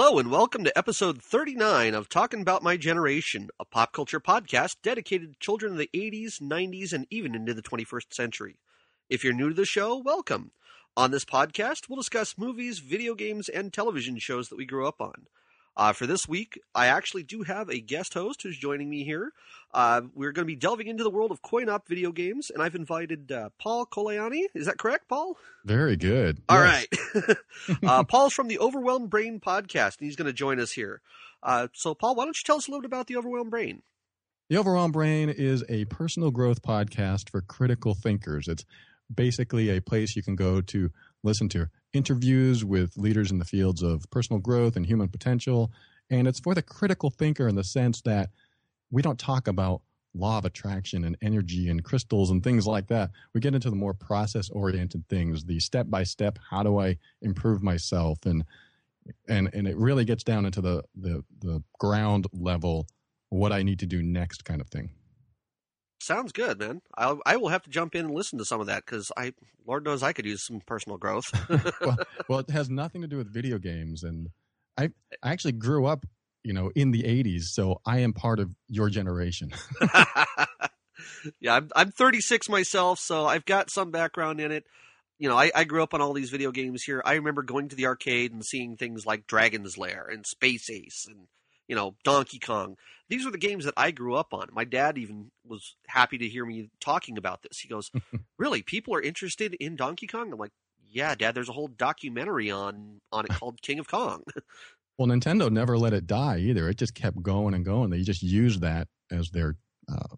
Hello and welcome to episode 39 of Talking About My Generation, a pop culture podcast dedicated to children of the 80s, 90s, and even into the 21st century. If you're new to the show, welcome. On this podcast, we'll discuss movies, video games, and television shows that we grew up on. Uh, for this week, I actually do have a guest host who's joining me here. Uh, we're going to be delving into the world of coin op video games, and I've invited uh, Paul Colaianni. Is that correct, Paul? Very good. All Yes. right. uh, Paul's from the Overwhelmed Brain podcast, and he's going to join us here. Uh, so, Paul, why don't you tell us a little bit about the Overwhelmed Brain? The Overwhelmed Brain is a personal growth podcast for critical thinkers. It's basically a place you can go to listen to interviews with leaders in the fields of personal growth and human potential. And it's for the critical thinker in the sense that we don't talk about law of attraction and energy and crystals and things like that. We get into the more process oriented things, the step by step, how do I improve myself and and and it really gets down into the the the ground level what I need to do next kind of thing. Sounds good, man. I'll, I will have to jump in and listen to some of that because I, Lord knows, I could use some personal growth. well, well, it has nothing to do with video games, and I I actually grew up, you know, in the '80s, so I am part of your generation. yeah, I'm, I'm 36 myself, so I've got some background in it. You know, I, I grew up on all these video games here. I remember going to the arcade and seeing things like Dragon's Lair and Space Ace and, you know, Donkey Kong. These were the games that I grew up on. My dad even was happy to hear me talking about this. He goes, Really? People are interested in Donkey Kong? I'm like, Yeah, Dad, there's a whole documentary on, on it called King of Kong. well, Nintendo never let it die either; it just kept going and going. They just used that as their uh,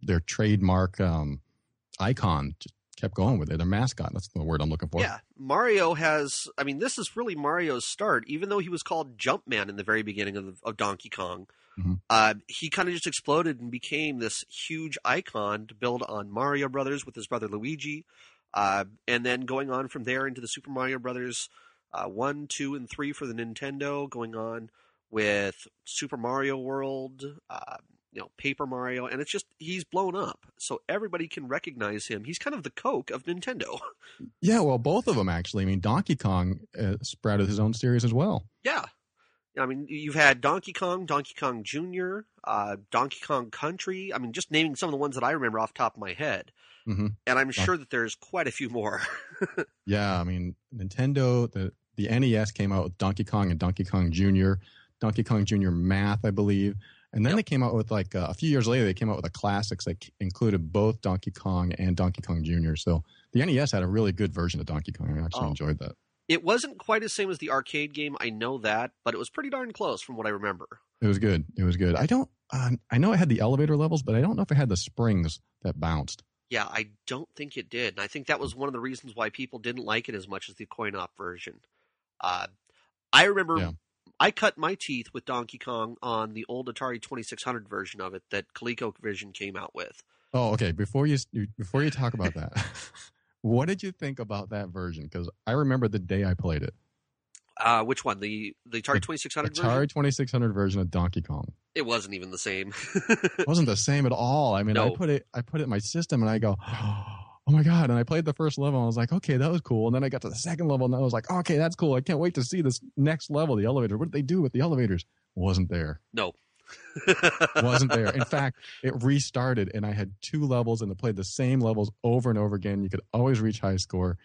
their trademark um, icon. Just kept going with it. Their mascot. That's the word I'm looking for. Yeah, Mario has. I mean, this is really Mario's start. Even though he was called Jumpman in the very beginning of, of Donkey Kong, Mhm. uh, he kind of just exploded and became this huge icon to build on Mario Brothers with his brother Luigi, uh, and then going on from there into the Super Mario Brothers uh, one, two, and three for the Nintendo. Going on with Super Mario World. You know, Paper Mario, and it's just he's blown up, so everybody can recognize him. He's kind of the Coke of Nintendo. Yeah, well, both of them actually. I mean, Donkey Kong uh, sprouted his own series as well. Yeah. I mean, you've had Donkey Kong, Donkey Kong Jr., uh, Donkey Kong Country. I mean, just naming some of the ones that I remember off the top of my head. hmm And I'm sure that there's quite a few more. Yeah, I mean, Nintendo, the the NES came out with Donkey Kong and Donkey Kong Jr., Donkey Kong Jr. Math, I believe, and then Yep. they came out with like uh, a few years later they came out with a classics that included both Donkey Kong and Donkey Kong Jr. So the NES had a really good version of Donkey Kong. I actually Oh. enjoyed that. it wasn't quite the same as the arcade game, I know that, but it was pretty darn close from what I remember. It was good. It was good. I don't. Uh, I know it had the elevator levels, but I don't know if it had the springs that bounced. Yeah, I don't think it did. And I think that was one of the reasons why people didn't like it as much as the coin op version. Uh, I remember Yeah. I cut my teeth with Donkey Kong on the old Atari 2600 version of it that ColecoVision came out with. Oh, okay. Before you before you talk about that, what did you think about that version? Because I remember the day I played it. Uh, which one? The the Atari 2600 version? Atari 2600 version of Donkey Kong. It wasn't even the same. It wasn't the same at all. I mean, I put it I put it in my system and I go, oh Oh my god! And I played the first level and I was like, okay, that was cool. And then I got to the second level and I was like, okay, that's cool. I can't wait to see this next level, the elevator. What did they do with the elevators? Wasn't there. no. Wasn't there. In fact, it restarted and I had two levels and I played the same levels over and over again. You could always reach high score.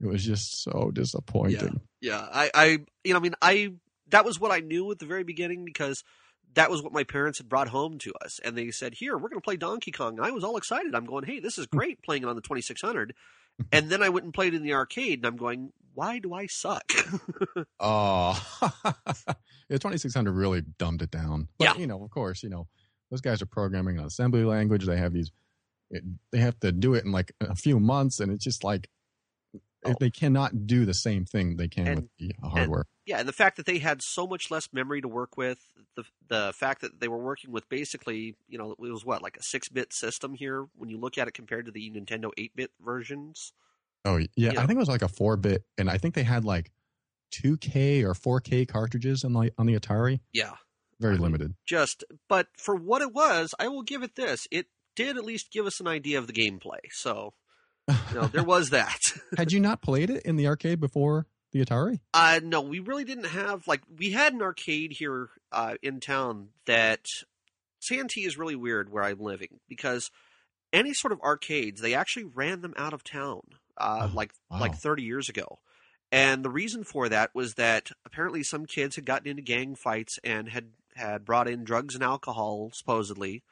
It was just so disappointing. yeah, I, I, you know, I mean, I that was what I knew at the very beginning because that was what my parents had brought home to us, and they said, "Here, we're going to play Donkey Kong." And I was all excited. I'm going, "Hey, this is hmm. great!" playing it on the 2600. And then I went and played in the arcade, and I'm going, "Why do I suck?" Oh, the 2600 really dumbed it down. But, Yeah. you know, of course, you know, those guys are programming on assembly language. They have these, it, they have to do it in like a few months. And it's just like, Oh. they cannot do the same thing they can And- with the hardware. yeah, and the fact that they had so much less memory to work with, the the fact that they were working with basically, you know, it was what like a six bit system here when you look at it compared to the Nintendo eight bit versions. oh, yeah. you I know. think it was like a four bit. And I think they had like 2K or 4K cartridges on the, on the Atari. Yeah, Very I mean, limited. just but for what it was, I will give it this: it did at least give us an idea of the gameplay. So know, there was that. Had you not played it in the arcade before the Atari? Uh, no, we really didn't have like we had an arcade here uh, in town that Santee is really weird where I'm living because any sort of arcades they actually ran them out of town uh, Oh, like wow. like 30 years ago. And the reason for that was that apparently some kids had gotten into gang fights and had had brought in drugs and alcohol supposedly.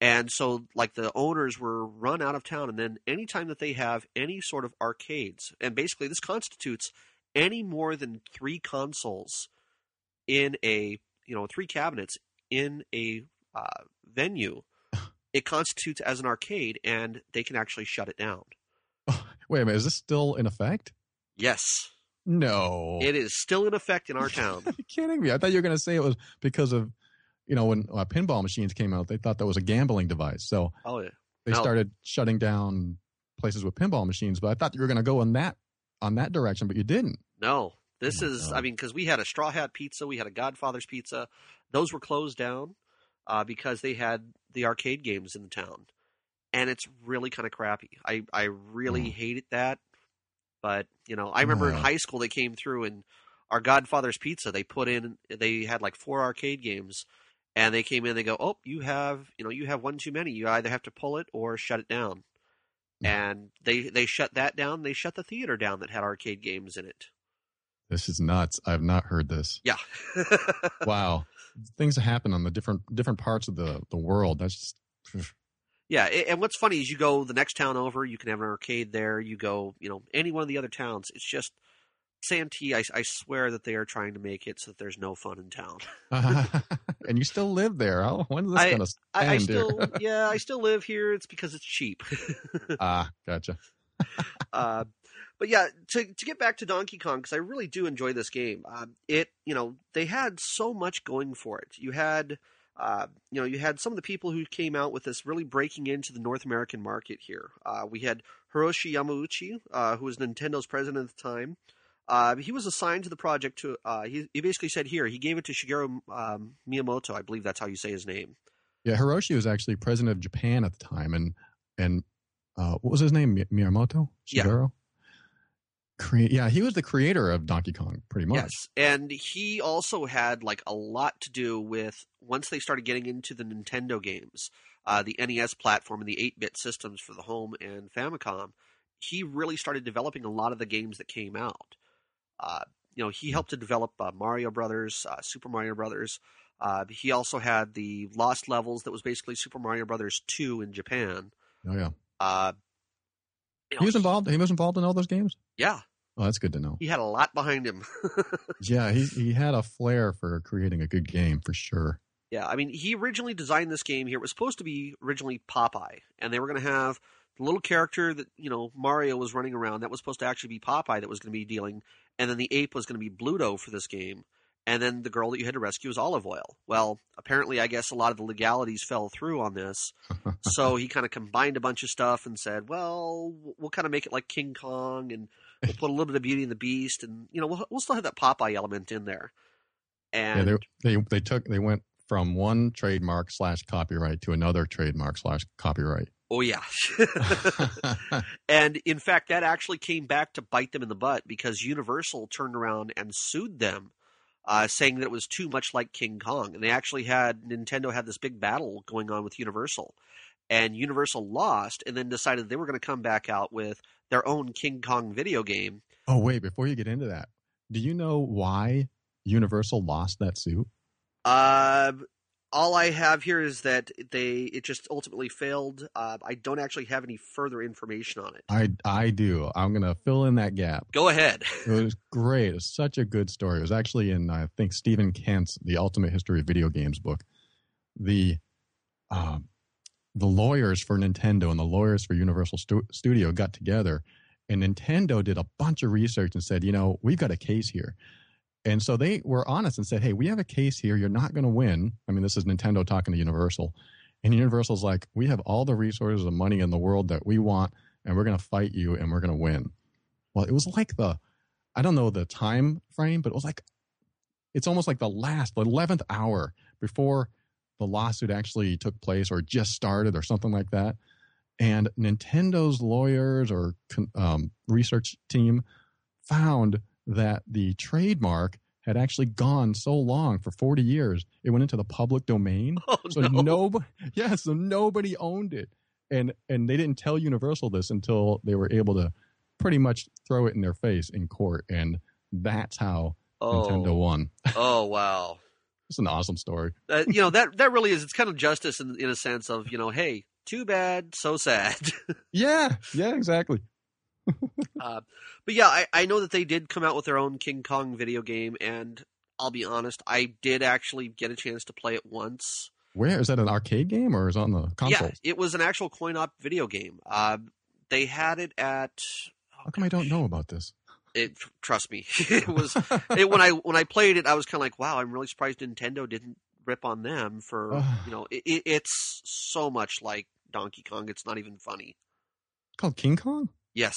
And so like the owners were run out of town and then anytime that they have any sort of arcades and basically this constitutes any more than 3 consoles in a, you know, 3 cabinets in a uh, venue it constitutes as an arcade and they can actually shut it down. Wait a minute, is this still in effect? Yes. No. It is still in effect in our town. Are you kidding me? I thought you were going to say it was because of, you know, when uh, pinball machines came out, they thought that was a gambling device. So oh yeah. they No. started shutting down places with pinball machines. But I thought you were going to go in that on that direction, but you didn't. No. This Oh is God. I mean cuz we had a Straw Hat Pizza, we had a Godfather's Pizza. Those were closed down uh, because they had the arcade games in the town. And it's really kind of crappy. I I really Mm. hated that. But, you know, I remember in high school they came through and our Godfather's Pizza, they put in they had like four arcade games and they came in they go, "Oh, you have, you know, you have one too many. You either have to pull it or shut it down." Yeah. And they they shut that down. They shut the theater down that had arcade games in it. This is nuts. I've not heard this. Yeah. Wow. Things happen on the different different parts of the, the world. That's just, yeah, and what's funny is you go the next town over, you can have an arcade there. You go, you know, any one of the other towns. It's just Santee. I, I swear that they are trying to make it so that there's no fun in town. and you still live there. How, when's this going to I, I still, yeah, I still live here. It's because it's cheap. ah, gotcha. uh, but yeah, to to get back to Donkey Kong because I really do enjoy this game. Uh, it you know they had so much going for it. You had uh, you know you had some of the people who came out with this really breaking into the North American market here. Uh, we had Hiroshi Yamauchi, uh, who was Nintendo's president at the time. Uh, he was assigned to the project to. Uh, he, he basically said here he gave it to Shigeru um, Miyamoto. I believe that's how you say his name. Yeah, Hiroshi was actually president of Japan at the time, and and uh, what was his name? Mi- Miyamoto. Yeah. Shigeru? Yeah, he was the creator of Donkey Kong, pretty much. Yes, and he also had like a lot to do with once they started getting into the Nintendo games, uh, the NES platform and the 8-bit systems for the home and Famicom. He really started developing a lot of the games that came out. Uh, you know, he helped to develop uh, Mario Brothers, uh, Super Mario Brothers. Uh, he also had the Lost Levels that was basically Super Mario Brothers 2 in Japan. Oh yeah, Uh, you know, he was involved. He was involved in all those games. Yeah, Oh, that's good to know. he had a lot behind him. Yeah, he he had a flair for creating a good game for sure. Yeah, I mean, he originally designed this game here. It was supposed to be originally Popeye, and they were going to have the little character that you know Mario was running around. That was supposed to actually be Popeye that was going to be dealing, and then the ape was going to be Bluto for this game, and then the girl that you had to rescue was Olive Oyl. Well, apparently, I guess a lot of the legalities fell through on this, so he kind of combined a bunch of stuff and said, "Well, we'll kind of make it like King Kong, and we'll put a little bit of Beauty and the Beast, and you know, we'll, we'll still have that Popeye element in there." Yeah, And they they they took they went from one trademark slash copyright to another trademark slash copyright. Oh yeah. And in fact, that actually came back to bite them in the butt because Universal turned around and sued them, uh, saying that it was too much like King Kong. And they actually had Nintendo had this big battle going on with Universal, and Universal lost, and then decided they were going to come back out with their own King Kong video game. oh wait, before you get into that, do you know why Universal lost that suit? Uh, all I have here is that they it just ultimately failed. Uh, I don't actually have any further information on it. I I do. I'm gonna fill in that gap. Go ahead. It was great. It was such a good story. It was actually in I think Steven Kent's The Ultimate History of Video Games book. The um, the lawyers for Nintendo and the lawyers for Universal Stu- Studio got together, and Nintendo did a bunch of research and said, you know, we've got a case here. And so they were honest and said, hey, we have a case here. You're not going to win. I mean, this is Nintendo talking to Universal. And Universal's like, we have all the resources and money in the world that we want, and we're going to fight you and we're going to win. Well, it was like the, I don't know the time frame, but it was like, it's almost like the last, the 11th hour before the lawsuit actually took place or just started or something like that. And Nintendo's lawyers or um, research team found that the trademark had actually gone so long for 40 years it went into the public domain Oh so no. nobody yeah so nobody owned it and and they didn't tell universal this until they were able to pretty much throw it in their face in court and that's how nintendo oh. won oh wow. it's an awesome story Uh, you know that that really is. It's kind of justice in in a sense of you know, hey, too bad, so sad. yeah yeah exactly uh, but yeah, I, I know that they did come out with their own King Kong video game, and I'll be honest, I did actually get a chance to play it once. where is that an arcade game or is it on the console Yeah, it was an actual coin op video game. Uh, they had it at. how come i don't know about this It trust me, it was it, when I when I played it, I was kind of like, wow, I'm really surprised Nintendo didn't rip on them for you know, it, it, it's so much like Donkey Kong. It's not even funny. called king kong Yes,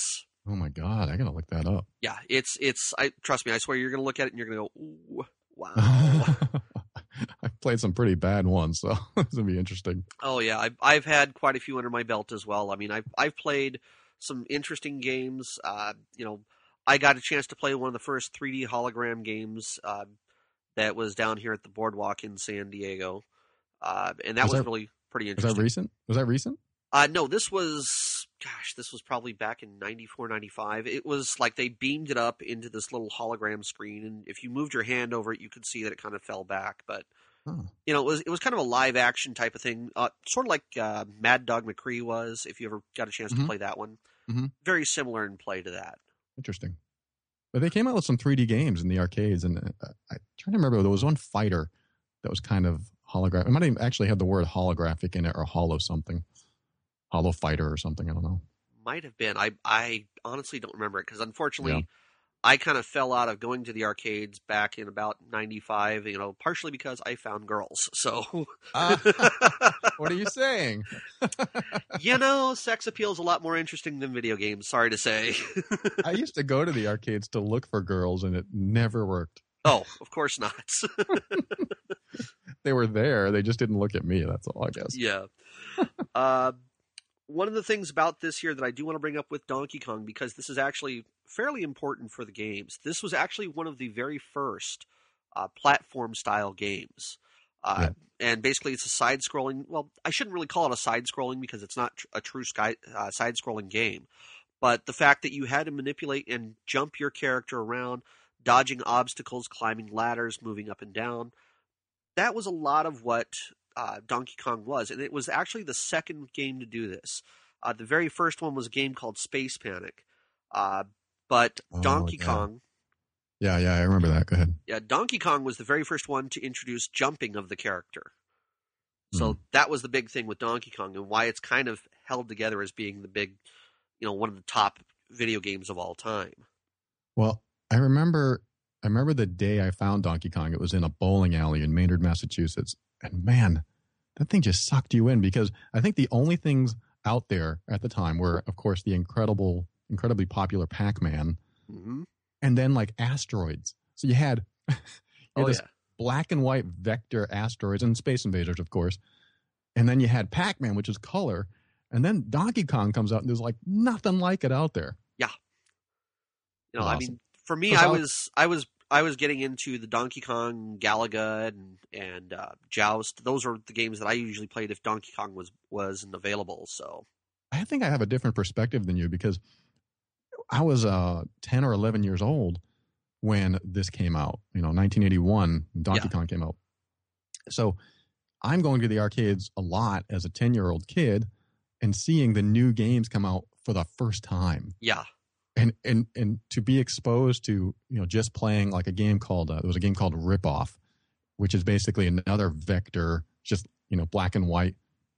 oh my god i gotta look that up yeah, it's it's. I trust me. I swear, you're gonna look at it and you're gonna go, Ooh, wow. I've played some pretty bad ones, so it's gonna be interesting. oh yeah, I've I've had quite a few under my belt as well. I mean, I've I've played some interesting games. Uh, you know, I got a chance to play one of the first 3D hologram games uh, that was down here at the boardwalk in San Diego, uh, and that Was was, that- really pretty interesting. Was that recent? Was that recent? Uh, no, this was, gosh, this was probably back in 94, 95. It was like they beamed it up into this little hologram screen, and if you moved your hand over it, you could see that it kind of fell back. But, Oh. you know, it was, it was kind of a live action type of thing, uh, sort of like uh, Mad Dog McCree was, if you ever got a chance Mhm. to play that one. Mhm. Very similar in play to that. Interesting. But they came out with some 3D games in the arcades, and uh, I'm trying to remember. There was one fighter that was kind of holographic. It might have actually had the word holographic in it, or hollow something, hollow fighter or something. I don't know. Might have been. I, I honestly don't remember it because unfortunately, Yeah. I kind of fell out of going to the arcades back in about 95, you know, partially because I found girls. So. what are you saying? you know, sex appeal is a lot more interesting than video games. Sorry to say. I used to go to the arcades to look for girls, and it never worked. oh, of course not. They were there, they just didn't look at me. That's all I guess. yeah. Uh, one of the things about this here that I do want to bring up with Donkey Kong, because this is actually fairly important for the games. This was actually one of the very first uh, platform style games. Uh, And basically, it's a side scrolling. Well, I shouldn't really call it a side scrolling because it's not a true sky, uh, side scrolling game. But the fact that you had to manipulate and jump your character around, dodging obstacles, climbing ladders, moving up and down, that was a lot of what uh, Donkey Kong was. And it was actually the second game to do this. Uh, the very first one was a game called Space Panic. Uh, but Oh, Donkey yeah. Kong Yeah, yeah, I remember that. Go ahead. yeah, Donkey Kong was the very first one to introduce jumping of the character. So Hmm. that was the big thing with Donkey Kong and why it's kind of held together as being the big, you know, one of the top video games of all time. Well, I remember I remember the day I found Donkey Kong. It was in a bowling alley in Maynard, Massachusetts. And man, that thing just sucked you in because I think the only things out there at the time were, of course, the incredible, incredibly popular Pac-Man, Mm-hmm. and then like asteroids. So you had, you had Oh this yeah, black and white vector asteroids and space invaders, of course. And then you had Pac-Man, which is color. And then Donkey Kong comes out and there's like nothing like it out there. Yeah. You know, I mean, for me, I was, I was, I was getting into the Donkey Kong, Galaga, and and uh, Joust. Those are the games that I usually played if Donkey Kong was wasn't available. So I think I have a different perspective than you because I was uh, 10 or 11 years old when this came out, you know, 1981, Donkey Yeah. Kong came out. So I'm going to the arcades a lot as a 10 year old kid and seeing the new games come out for the first time. yeah, And, and, and to be exposed to, you know, just playing like a game called, uh, there was a game called Rip Off, which is basically another vector, just, you know, black and white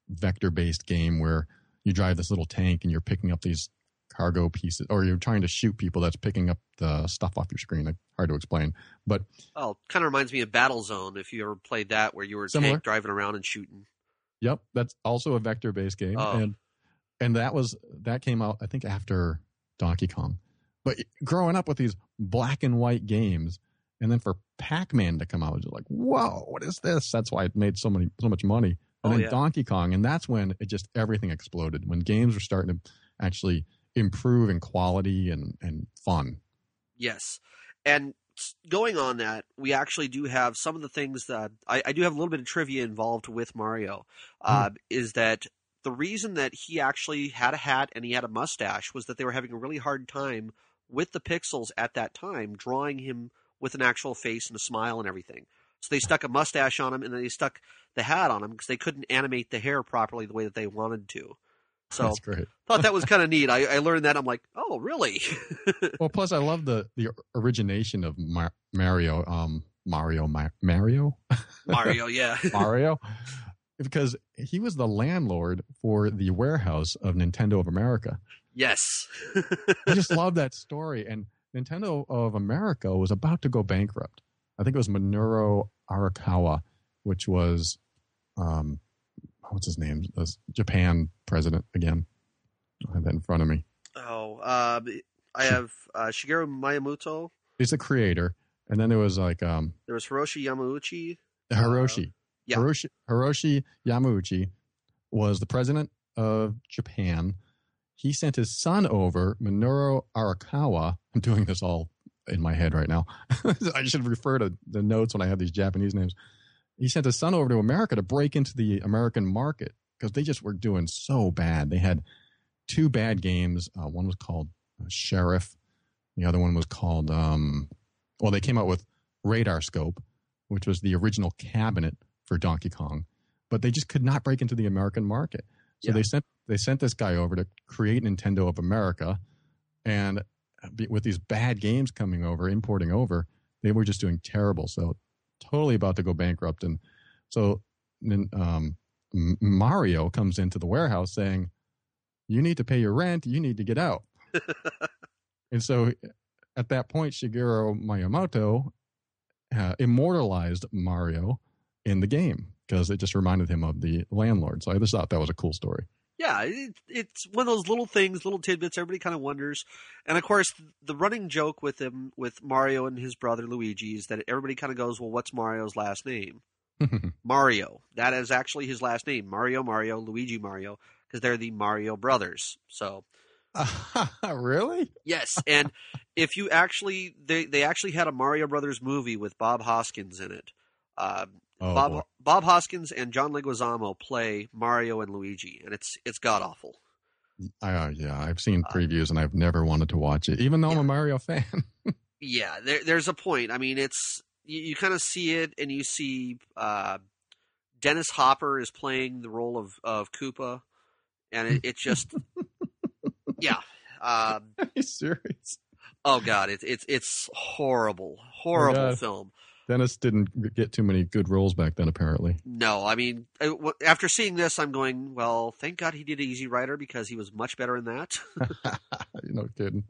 vector based game where you drive this little tank and you're picking up these cargo pieces or you're trying to shoot people that's picking up the stuff off your screen. Like, Hard to explain. But oh, kind of reminds me of Battlezone. If you ever played that, where you were Similar. tank driving around and shooting. yep, that's also a vector based game. Oh. And and that was that came out I think after Donkey Kong. But growing up with these black and white games and then for Pac-Man to come out, it was just like, whoa, what is this? That's why it made so many so much money. And Oh, then yeah. Donkey Kong, and that's when it just everything exploded. When games were starting to actually improve in quality and and fun. Yes. and going on that, we actually do have some of the things that I, I do have a little bit of trivia involved with Mario. Uh, mm. Is that the reason that he actually had a hat and he had a mustache was that they were having a really hard time with the pixels at that time, drawing him with an actual face and a smile and everything. So they stuck a mustache on him and then they stuck the hat on him because they couldn't animate the hair properly the way that they wanted to. So That's great. thought that was kind of neat. I, I, learned that. I'm like, oh, really? well, plus I love the the origination of Mar- Mario. Um, Mario, Mar- Mario, Mario, yeah, Mario, because he was the landlord for the warehouse of Nintendo of America. Yes, I just love that story. And Nintendo of America was about to go bankrupt. I think it was Minoru Arakawa, which was um, what's his name? The Japan president again. I have that in front of me. Oh, uh, I have uh, Shigeru Miyamoto. He's the creator, and then there was like um, there was Hiroshi Yamauchi. Hiroshi. Yeah. Hiroshi, Hiroshi Yamauchi was the president of Japan. He sent his son over, Minoru Arakawa. I'm doing this all in my head right now. I should refer to the notes when I have these Japanese names he sent his son over to America to break into the American market because they just were doing so bad. They had two bad games. Uh, one was called uh, Sheriff. The other one was called, um, well, they came out with Radar Scope, which was the original cabinet for Donkey Kong, but they just could not break into the American market. So yeah. they sent they sent this guy over to create Nintendo of America, and with these bad games coming over, importing over, they were just doing terrible. So totally about to go bankrupt. And so um, Mario comes into the warehouse saying, You need to pay your rent. You need to get out. and so at that point, Shigeru Miyamoto uh, immortalized Mario in the game because it just reminded him of the landlord. So I just thought that was a cool story. Yeah, it, it's one of those little things, little tidbits. Everybody kind of wonders, and of course, the running joke with him, with Mario and his brother Luigi, is that everybody kind of goes, "Well, what's Mario's last name?" Mario. That is actually his last name. Mario, Mario, Luigi, Mario, because they're the Mario brothers. So, really? Yes, and if you actually, they they actually had a Mario Brothers movie with Bob Hoskins in it. Uh, Oh, Bob boy. Bob Hoskins and John Leguizamo play Mario and Luigi, and it's it's god awful. Uh, yeah, I've seen uh, previews and I've never wanted to watch it, even though yeah. I'm a Mario fan. yeah, there, there's a point. I mean, it's you, you kind of see it, and you see uh, Dennis Hopper is playing the role of of Koopa, and it, it just yeah. Um, Are you serious? Oh god, it's it's it's horrible, horrible oh film. Dennis didn't get too many good roles back then, apparently. No, I mean, after seeing this, I'm going, well, thank God he did Easy Rider because he was much better in that. You're no kidding.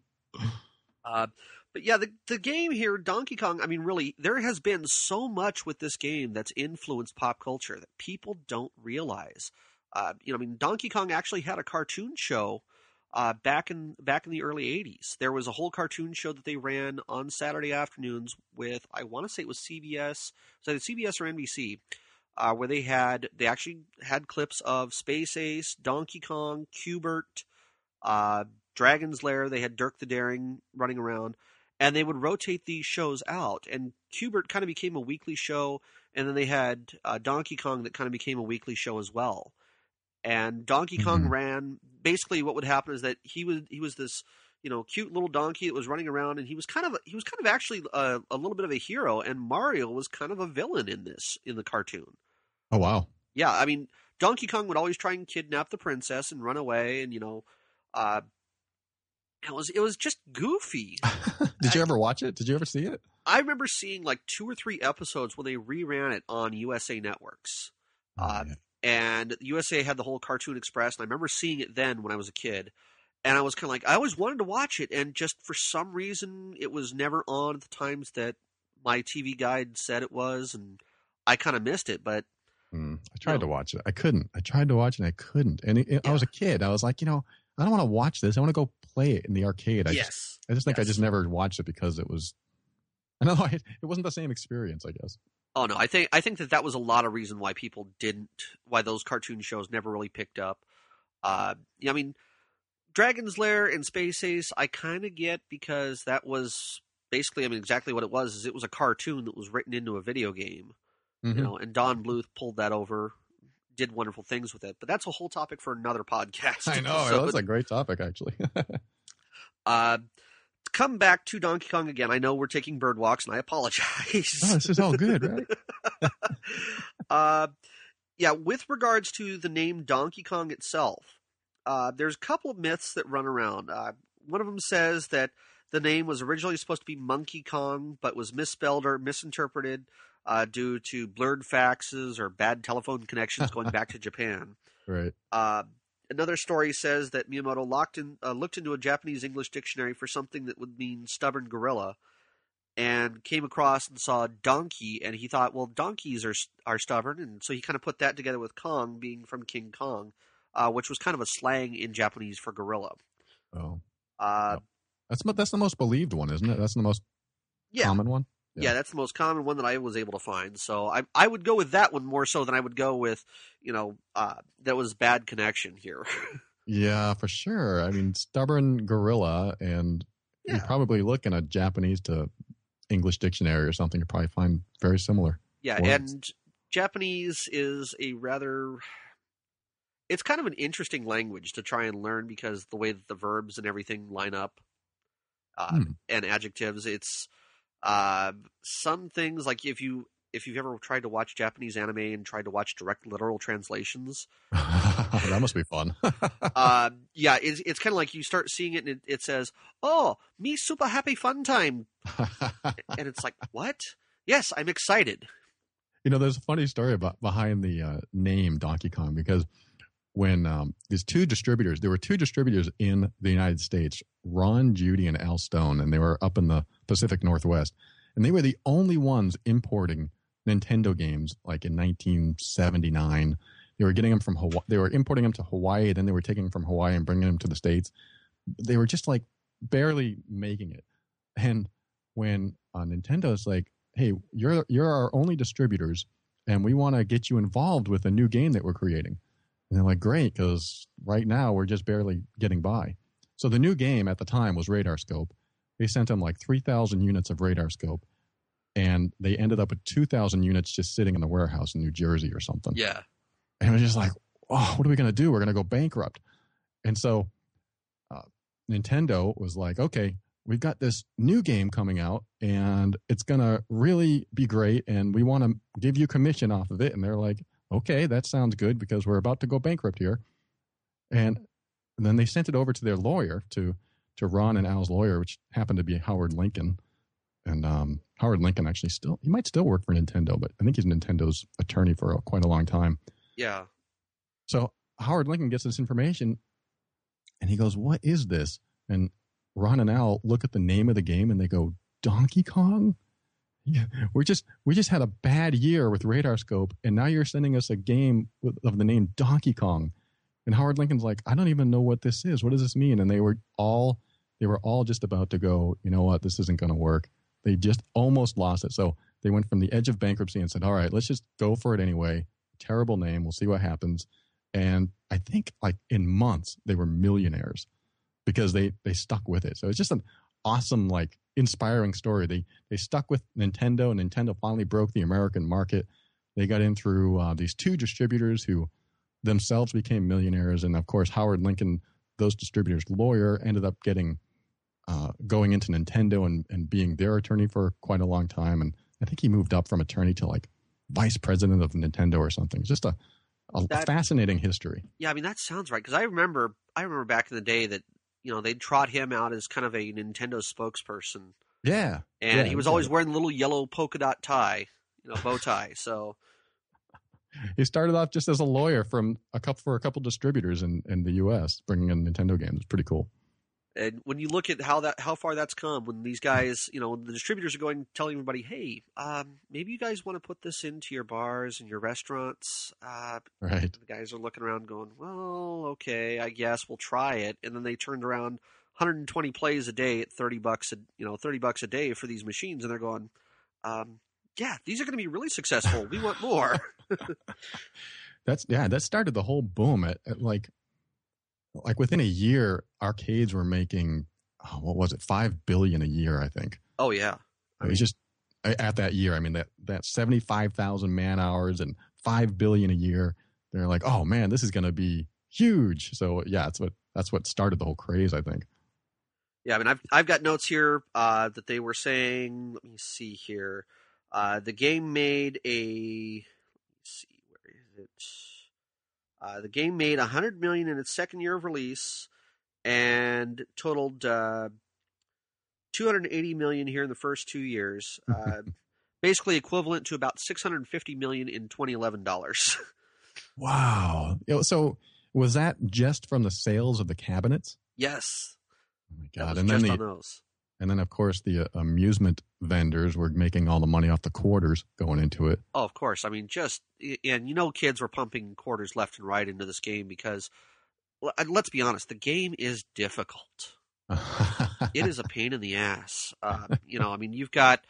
Uh, but yeah, the the game here, Donkey Kong. I mean, really, there has been so much with this game that's influenced pop culture that people don't realize. Uh, you know, I mean, Donkey Kong actually had a cartoon show uh, back in back in the early '80s. There was a whole cartoon show that they ran on Saturday afternoons with I want to say it was CBS, so CBS or NBC, uh, where they had they actually had clips of Space Ace, Donkey Kong, Q*bert uh, Dragon's Lair. They had Dirk the Daring running around, and they would rotate these shows out. And Q*bert kind of became a weekly show, and then they had uh, Donkey Kong that kind of became a weekly show as well and Donkey Kong mm-hmm. ran. Basically, what would happen is that he was he was this you know cute little donkey that was running around, and he was kind of he was kind of actually a, a little bit of a hero, and Mario was kind of a villain in this in the cartoon. Oh wow! Yeah, I mean Donkey Kong would always try and kidnap the princess and run away, and you know, uh, it was it was just goofy. Did you ever watch it? Did you ever see it? I remember seeing like two or three episodes when they reran it on USA Networks. Oh, uh, and USA had the whole Cartoon Express, and I remember seeing it then when I was a kid, and I was kind of like, I always wanted to watch it, and just for some reason, it was never on at the times that my TV guide said it was, and I kind of missed it. But mm, I tried you know, to watch it, I couldn't. I tried to watch it, and I couldn't. And it, it, yeah. I was a kid. I was like, you know, I don't want to watch this. I want to go play it in the arcade. I yes. Just, I just think yes. I just never watched it because it was. I know it wasn't the same experience. I guess. Oh no, I think I think that that was a lot of reason why people didn't, why those cartoon shows never really picked up. Uh, I mean, Dragon's Lair and Space Ace, I kind of get because that was basically, I mean, exactly what it was is it was a cartoon that was written into a video game, Mhm. you know, and Don Bluth pulled that over, did wonderful things with it. But that's a whole topic for another podcast. I know. So, that's a great topic, actually. uh, come back to Donkey Kong again. I know we're taking bird walks, and I apologize. oh, this is all good, right? uh, yeah, with regards to the name Donkey Kong itself, uh, there's a couple of myths that run around. Uh, one of them says that the name was originally supposed to be Monkey Kong, but was misspelled or misinterpreted uh, due to blurred faxes or bad telephone connections going back to Japan. Right. Another story says that Miyamoto locked in, uh, looked into a Japanese English dictionary for something that would mean stubborn gorilla, and came across and saw donkey, and he thought, well, donkeys are are stubborn, and so he kind of put that together with Kong being from King Kong, uh, which was kind of a slang in Japanese for gorilla. Oh, Uh, that's that's the most believed one, isn't it? That's the most yeah, common one. Yeah, yeah. that's the most common one that I was able to find. So I I would go with that one more so than I would go with, you know, uh, that was bad connection here. Yeah, for sure. I mean, stubborn gorilla, and you probably look in a Japanese to English dictionary or something. You probably find very similar. Yeah, words. and Japanese is a rather it's kind of an interesting language to try and learn because the way that the verbs and everything line up uh, Hmm. and adjectives it's uh, some things like if you if you've ever tried to watch Japanese anime and tried to watch direct literal translations that must be fun. uh, yeah it's, it's kind of like you start seeing it and it, it says oh me super happy fun time. And it's like what? Yes I'm excited. You know, there's a funny story about behind the uh, name Donkey Kong because when um, these two distributors, there were two distributors in the United States, Ron Judy and Al Stone, and they were up in the Pacific Northwest, and they were the only ones importing Nintendo games like in 1979. They were getting them from Hawaii. They were importing them to Hawaii, then they were taking them from Hawaii and bringing them to the states. They were just like barely making it. And when uh, Nintendo's like, "Hey, you're you're our only distributors, and we want to get you involved with a new game that we're creating," and they're like, "Great, because right now we're just barely getting by." So the new game at the time was Radar Scope. They sent them like three thousand units of Radar Scope, and they ended up with two thousand units just sitting in the warehouse in New Jersey or something. yeah And it was just like, oh, what are we going to do? We're going to go bankrupt. And so uh, Nintendo was like, okay, we've got this new game coming out and it's going to really be great. And we want to give you commission off of it. And they're like, okay, that sounds good because we're about to go bankrupt here. And then they sent it over to their lawyer, to, to Ron and Al's lawyer, which happened to be Howard Lincoln. And um, Howard Lincoln actually still, he might still work for Nintendo, but I think he's Nintendo's attorney for a, quite a long time. yeah So Howard Lincoln gets this information and he goes, What is this? And Ron and Al look at the name of the game and they go, Donkey Kong? Yeah, we just we just had a bad year with Radar Scope, and now you're sending us a game with, of the name Donkey Kong. And Howard Lincoln's like, I don't even know what this is. What does this mean? And they were all they were all just about to go. You know what? This isn't going to work. They just almost lost it. So they went from the edge of bankruptcy and said, All right, let's just go for it anyway. Terrible name. We'll see what happens. And I think like in months they were millionaires because they they stuck with it. So it's just an awesome like inspiring story. They they stuck with Nintendo. Nintendo finally broke the American market. They got in through uh, these two distributors who themselves became millionaires, and of course Howard Lincoln, those distributors' lawyer, ended up getting uh, going into Nintendo and and being their attorney for quite a long time. And I think he moved up from attorney to like vice president of Nintendo or something. It's just a a That- fascinating history. Yeah, I mean that sounds right because I remember I remember back in the day that you know they'd trot him out as kind of a Nintendo spokesperson, Yeah, and Yeah, he was always wearing the little yellow polka dot tie, you know, bow tie. So he started off just as a lawyer from a couple for a couple distributors in, in the U.S. bringing in Nintendo games. It's pretty cool. and when you look at how that how far that's come, when these guys, you know, the distributors are going telling everybody, hey, um, maybe you guys want to put this into your bars and your restaurants. Uh, Right. the guys are looking around, going, well, okay, I guess we'll try it, and then they turned around. 120 plays a day at 30 bucks a you know 30 bucks a day for these machines and they're going um, yeah these are going to be really successful we want more That's yeah. That started the whole boom. At, at like, like within a year, arcades were making oh, what was it, five billion a year, I think. Oh yeah. I mean, it's just at that year. I mean that that seventy five thousand man hours and five billion a year. They're like, oh man, this is going to be huge. So yeah, that's what that's what started the whole craze. I think. Yeah, I mean, I've I've got notes here uh, that they were saying. Let me see here. Uh, the game made a. see where is it. Uh, the game made 100 million in its second year of release, and totaled uh, 280 million here in the first two years. Uh, basically equivalent to about 650 million in 2011 dollars. wow. So was that just from the sales of the cabinets? Yes. Oh my god! And then the, those. And then, of course, the uh, amusement vendors were making all the money off the quarters going into it. Oh, of course. I mean, just and you know, kids were pumping quarters left and right into this game because, let's be honest, the game is difficult. it is a pain in the ass. Uh, you know, I mean, you've got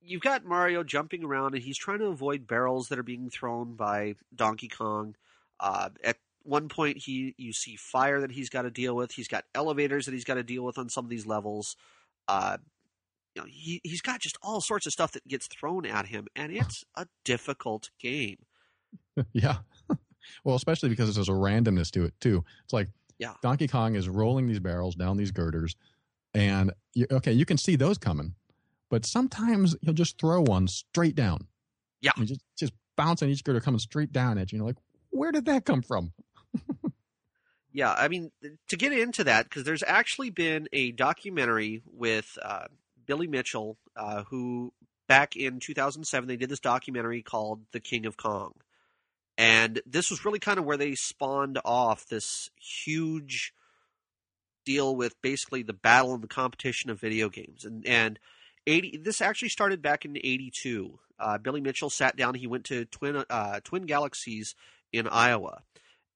you've got Mario jumping around and he's trying to avoid barrels that are being thrown by Donkey Kong. Uh, at one point, he you see fire that he's got to deal with. He's got elevators that he's got to deal with on some of these levels. Uh, you know, he he's got just all sorts of stuff that gets thrown at him, and it's a difficult game. yeah, well, especially because there's a randomness to it too. It's like yeah. Donkey Kong is rolling these barrels down these girders, and you, okay, you can see those coming, but sometimes he'll just throw one straight down. Yeah, and just just bouncing each girder coming straight down at you. You're like, where did that come from? yeah, I mean, to get into that, because there's actually been a documentary with uh, Billy Mitchell, uh, who back in 2007 they did this documentary called The King of Kong, and this was really kind of where they spawned off this huge deal with basically the battle and the competition of video games, and and 80. This actually started back in 82. Uh, Billy Mitchell sat down. He went to Twin uh, Twin Galaxies in Iowa,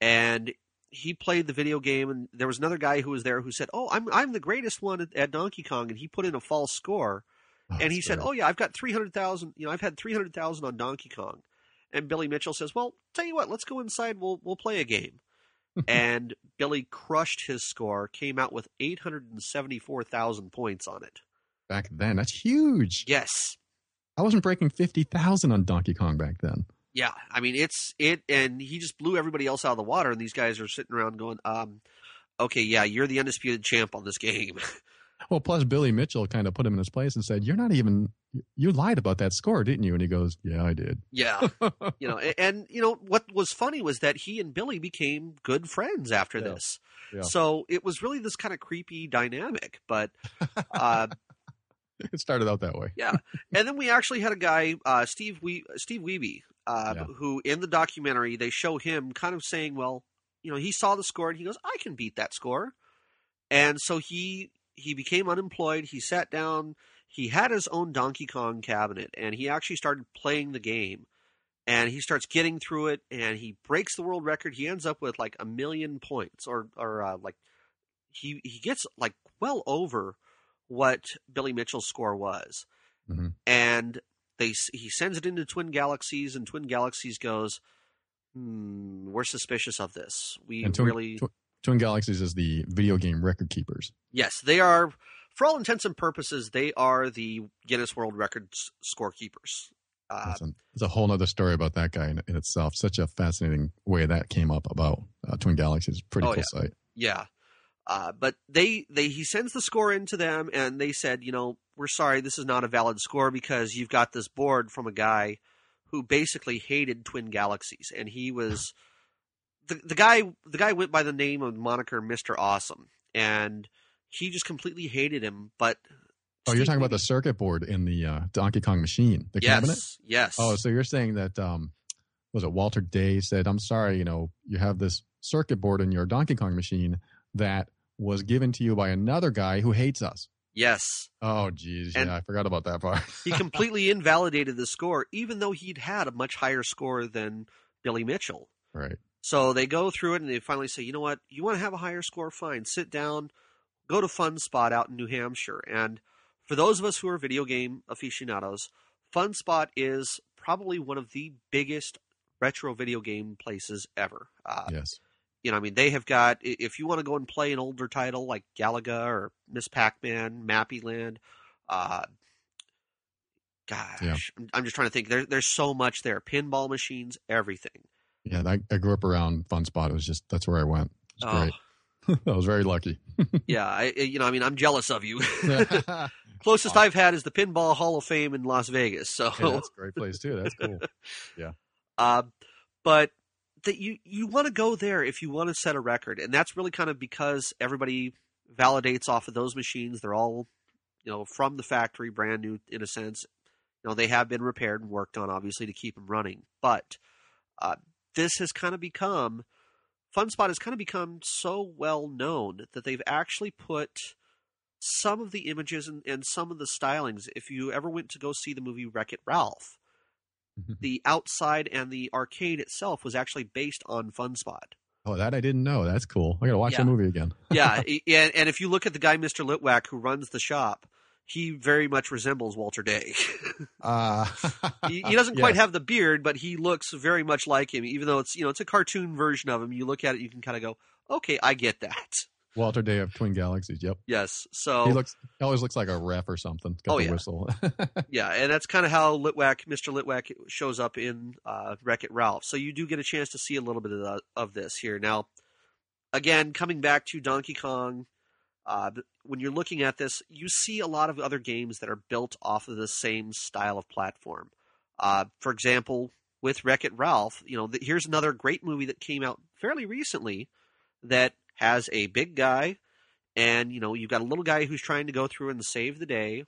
and he played the video game. And there was another guy who was there who said, "Oh, I'm I'm the greatest one at, at Donkey Kong," and he put in a false score. Oh, and he said, "Oh yeah, I've got three hundred thousand. You know, I've had three hundred thousand on Donkey Kong." And Billy Mitchell says, "Well, tell you what, let's go inside. We'll we'll play a game." and Billy crushed his score, came out with eight hundred and seventy four thousand points on it. Back then, that's huge. Yes, I wasn't breaking fifty thousand on Donkey Kong back then. Yeah, I mean it's it, and he just blew everybody else out of the water, and these guys are sitting around going, um, "Okay, yeah, you're the undisputed champ on this game." well, plus Billy Mitchell kind of put him in his place and said, "You're not even you lied about that score, didn't you?" And he goes, "Yeah, I did." Yeah, you know, and, and, you know what was funny was that he and Billy became good friends after yeah. this. Yeah. So it was really this kind of creepy dynamic, but. Uh, it started out that way. yeah, and then we actually had a guy, uh, Steve we- Steve Wiebe, uh, yeah. who in the documentary they show him kind of saying, "Well, you know, he saw the score and he goes, I can beat that score," and so he he became unemployed. He sat down. He had his own Donkey Kong cabinet, and he actually started playing the game. And he starts getting through it, and he breaks the world record. He ends up with like a million points, or or uh, like he he gets like well over what Billy Mitchell's score was. Mm-hmm. And they he sends it into Twin Galaxies, and Twin Galaxies goes, hmm, "We're suspicious of this. We twin, really." Tw- Twin Galaxies is the video game record keepers. Yes, they are. For all intents and purposes, they are the Guinness World Records scorekeepers. Uh, That's a, there's a whole other story about that guy in, in, itself. Such a fascinating way that came up about uh, Twin Galaxies. Pretty oh, cool yeah. site. Yeah. Uh, but they, they he sends the score into them, and they said, you know, we're sorry, this is not a valid score because you've got this board from a guy who basically hated Twin Galaxies, and he was the the guy the guy went by the name of moniker Mister Awesome, and he just completely hated him. But oh, you're talking about the circuit board in the uh, Donkey Kong machine, the yes, cabinet. Yes. Oh, so you're saying that um, was it Walter Day said, "I'm sorry, you know, you have this circuit board in your Donkey Kong machine that was given to you by another guy who hates us. Yes. Oh, geez. Yeah, I forgot about that part. he completely invalidated the score, even though he'd had a much higher score than Billy Mitchell. Right. So they go through it and they finally say, you know what? You want to have a higher score? Fine. Sit down. Go to Fun Spot out in New Hampshire. And for those of us who are video game aficionados, Fun Spot is probably one of the biggest retro video game places ever. Uh, yes you know, I mean, they have got. If you want to go and play an older title like Galaga or Ms. Pac-Man, Mappy Land, Uh, gosh, Yeah. I'm, just trying to think. There, there's so much there. Pinball machines, everything. Yeah, I, I grew up around Fun Spot. It was just that's where I went. It was Oh, great. I was very lucky. yeah, I, you know, I mean, I'm jealous of you. Closest I've had is the Pinball Hall of Fame in Las Vegas. So, Yeah, that's a great place too. That's cool. Yeah. Uh, but that you you want to go there if you want to set a record, and that's really kind of because everybody validates off of those machines. They're all, you know, from the factory, brand new in a sense. You know, they have been repaired and worked on, obviously, to keep them running. But uh, this has kind of become FunSpot has kind of become so well known that they've actually put some of the images and, and some of the stylings. If you ever went to go see the movie Wreck It Ralph, the outside and the arcade itself was actually based on FunSpot. Oh, that I didn't know. That's cool. I got to watch Yeah. that movie again. yeah, and, and if you look at the guy, Mr. Litwack, who runs the shop, he very much resembles Walter Day. Uh, he, he doesn't quite yes. have the beard, but he looks very much like him. Even though it's you know it's a cartoon version of him, you look at it, you can kind of go, okay, I get that. Walter Day of Twin Galaxies. Yep. Yes, so He looks. He always looks like a ref or something. Got Oh, the yeah. whistle. yeah, and that's kind of how Litwack, Mr. Litwack, shows up in uh, Wreck It Ralph. So you do get a chance to see a little bit of, the, of this here. Now, again, coming back to Donkey Kong, uh, when you're looking at this, you see a lot of other games that are built off of the same style of platform. Uh, for example, with Wreck It Ralph, you know, th- here's another great movie that came out fairly recently that has a big guy, and you know, you've got a little guy who's trying to go through and save the day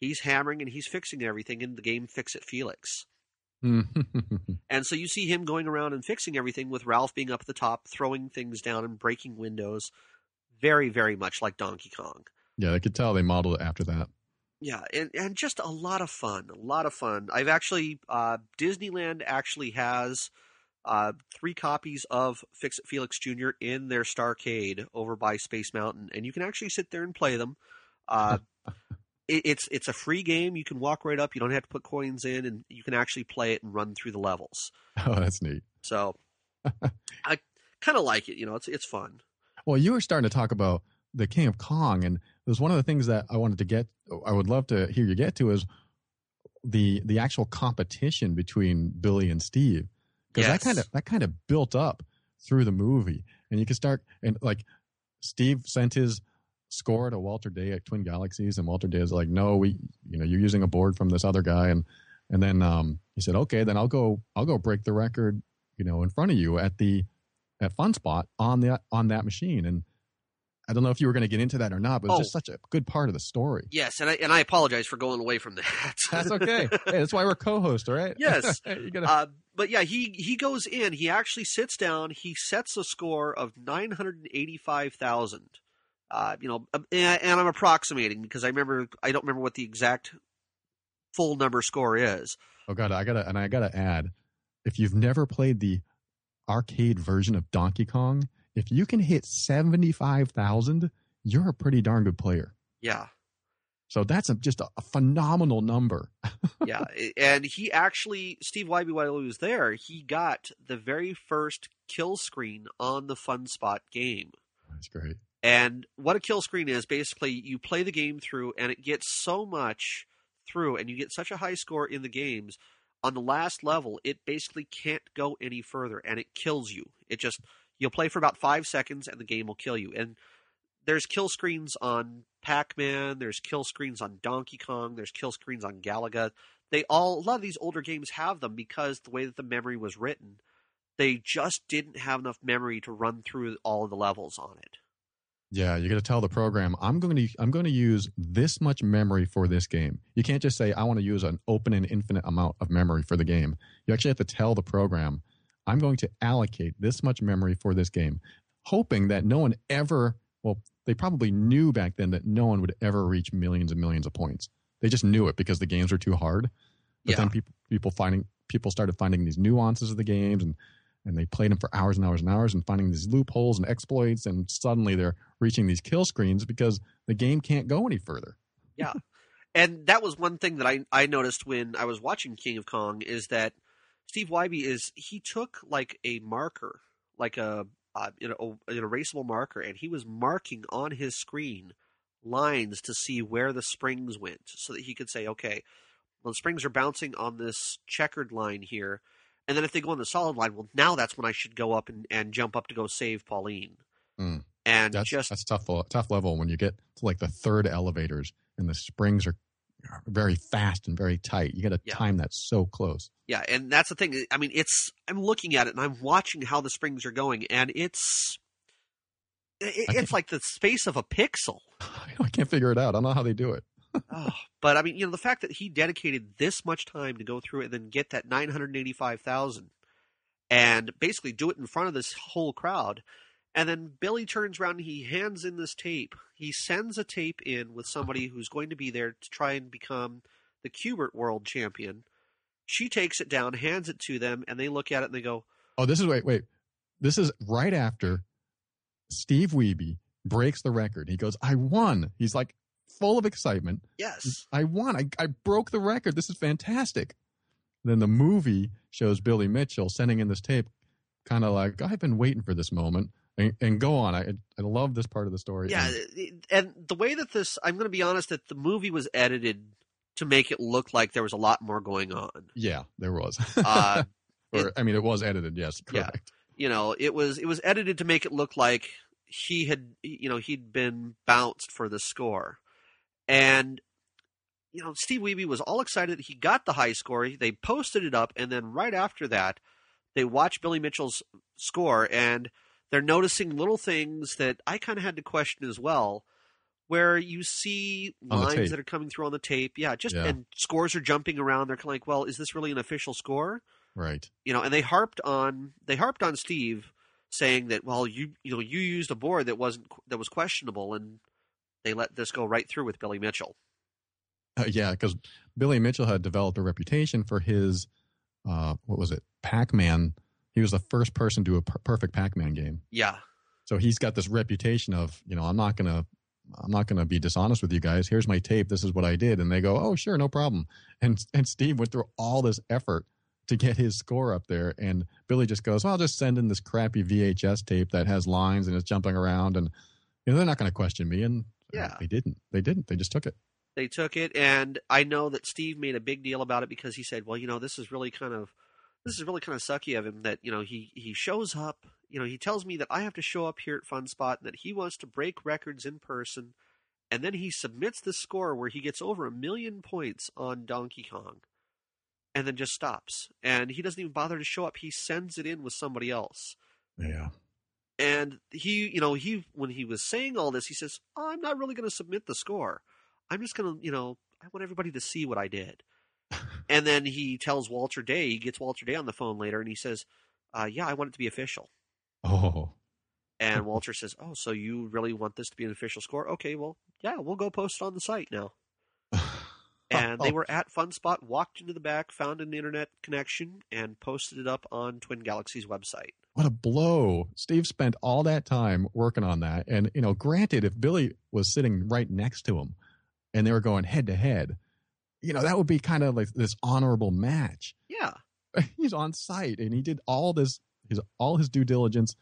he's hammering and he's fixing everything in the game Fix It Felix. And so you see him going around and fixing everything with Ralph being up at the top, throwing things down and breaking windows. Very, very much like Donkey Kong. yeah, I could tell they modeled it after that. Yeah, and, and just a lot of fun. A lot of fun. I've actually, uh, Disneyland actually has uh, three copies of Fix It Felix Jr. in their Starcade over by Space Mountain, and you can actually sit there and play them. Uh, it, it's it's a free game. You can walk right up. You don't have to put coins in, and you can actually play it and run through the levels. Oh, that's neat. So I kind of like it. You know, it's it's fun. Well, you were starting to talk about the King of Kong, and it was one of the things that I wanted to get. I would love to hear you get to is the the actual competition between Billy and Steve, because Yes. that kind of that kind of built up through the movie, and you can start and like Steve sent his score to Walter Day at Twin Galaxies, and Walter Day is like, "No, we, you know, you're using a board from this other guy," and and then um, he said, "Okay, then I'll go, I'll go break the record, you know, in front of you at the at Fun Spot on that on that machine." And I don't know if you were going to get into that or not, but it's just Oh. such a good part of the story. Yes, and I and I apologize for going away from that. That's okay. hey, that's why we're co-host, all right? Yes. gotta, Uh, but yeah, he he goes in. He actually sits down. He sets a score of nine hundred eighty-five thousand. Uh, you know, um, and, and I'm approximating because I remember I don't remember what the exact full number score is. oh god, I gotta and I gotta add, if you've never played the arcade version of Donkey Kong, if you can hit seventy five thousand, you're a pretty darn good player. Yeah, So that's a, just a, a phenomenal number. yeah, and he actually Steve Wiebe while he was there, he got the very first kill screen on the Fun Spot game. That's great. And what a kill screen is basically you play the game through and it gets so much through and you get such a high score in the games on the last level it basically can't go any further and it kills you. It just you'll play for about 5 seconds and the game will kill you. And there's kill screens on Pac-Man, there's kill screens on Donkey Kong, there's kill screens on Galaga. They all a lot of these older games have them because the way that the memory was written, they just didn't have enough memory to run through all the levels on it. Yeah, you got to tell the program I'm going to I'm going to use this much memory for this game. You can't just say I want to use an open and infinite amount of memory for the game. You actually have to tell the program I'm going to allocate this much memory for this game, hoping that no one ever well they probably knew back then that no one would ever reach millions and millions of points. They just knew it because the games were too hard. But Yeah. then people people finding people started finding these nuances of the games and and they played them for hours and hours and hours and finding these loopholes and exploits and suddenly they're reaching these kill screens because the game can't go any further. Yeah. And that was one thing that I I noticed when I was watching King of Kong is that Steve Wiebe is he took like a marker, like a uh, you know an erasable marker, and he was marking on his screen lines to see where the springs went so that he could say, okay, well, the springs are bouncing on this checkered line here. And then if they go on the solid line, well, now that's when I should go up and, and jump up to go save Pauline. Mm. And That's just that's tough tough level when you get to like the third elevators and the springs are very fast and very tight. You got to Yeah. time that so close. Yeah, and that's the thing. I mean, it's I'm looking at it and I'm watching how the springs are going, and it's it, it's like the space of a pixel. I can't figure it out. I don't know how they do it. oh, but I mean, you know, the fact that he dedicated this much time to go through it and then get that nine hundred eighty-five thousand, and basically do it in front of this whole crowd, and then Billy turns around and he hands in this tape. He sends a tape in with somebody who's going to be there to try and become the Q*bert World Champion. She takes it down, hands it to them, and they look at it and they go, Oh, this is wait, wait. This is right after Steve Wiebe breaks the record. He goes, "I won." He's like full of excitement. "Yes." I won. I, I broke the record. This is fantastic. Then the movie shows Billy Mitchell sending in this tape, kind of like, I've been waiting for this moment. And, and go on. I I love this part of the story. Yeah, And- and the way that this, I'm going to be honest, that the movie was edited to make it look like there was a lot more going on. yeah, there was. Uh, or I mean, it was edited. Yes, Yeah. correct. you know, it was it was edited to make it look like he had, you know, he'd been bounced for the score, and you know, Steve Wiebe was all excited that he got the high score. They posted it up, and then right after that, they watched Billy Mitchell's score, and they're noticing little things that I kind of had to question as well. Where you see On lines that are coming through on the tape, yeah, just Yeah. and scores are jumping around. They're kind of like, well, is this really an official score? Right. you know, and they harped on they harped on Steve saying that well you you know you used a board that wasn't that was questionable and they let this go right through with Billy Mitchell. Uh, yeah, because Billy Mitchell had developed a reputation for his, uh, what was it, Pac Man. He was the first person to do a per- perfect Pac Man game. Yeah. So he's got this reputation of, you know, I'm not gonna, I'm not gonna be dishonest with you guys. Here's my tape. This is what I did, and they go, oh sure, no problem. And and Steve went through all this effort to get his score up there, and Billy just goes, well, I'll just send in this crappy VHS tape that has lines and is jumping around, and you know they're not going to question me. And Yeah. they didn't. They didn't. They just took it. They took it and I know that Steve made a big deal about it because he said, "Well, you know, this is really kind of this is really kind of sucky of him that, you know, he he shows up, you know, he tells me that I have to show up here at Fun Spot and that he wants to break records in person." And then he submits this score where he gets over a million points on Donkey Kong. And then just stops. And he doesn't even bother to show up. He sends it in with somebody else. Yeah. And he, you know, he when he was saying all this, he says, oh, "I'm not really going to submit the score. I'm just going to, you know, I want everybody to see what I did." And then he tells Walter Day. He gets Walter Day on the phone later, and he says, uh, "Yeah, I want it to be official." Oh. And Walter says, "Oh, so you really want this to be an official score? Okay, well, yeah, we'll go post it on the site now." And they were at Fun Spot, walked into the back, found an internet connection, and posted it up on Twin Galaxies website. what a blow. Steve spent all that time working on that. And, you know, granted, if Billy was sitting right next to him and they were going head to head, you know, that would be kind of like this honorable match. Yeah, He's on site and he did all this, his all his due diligence,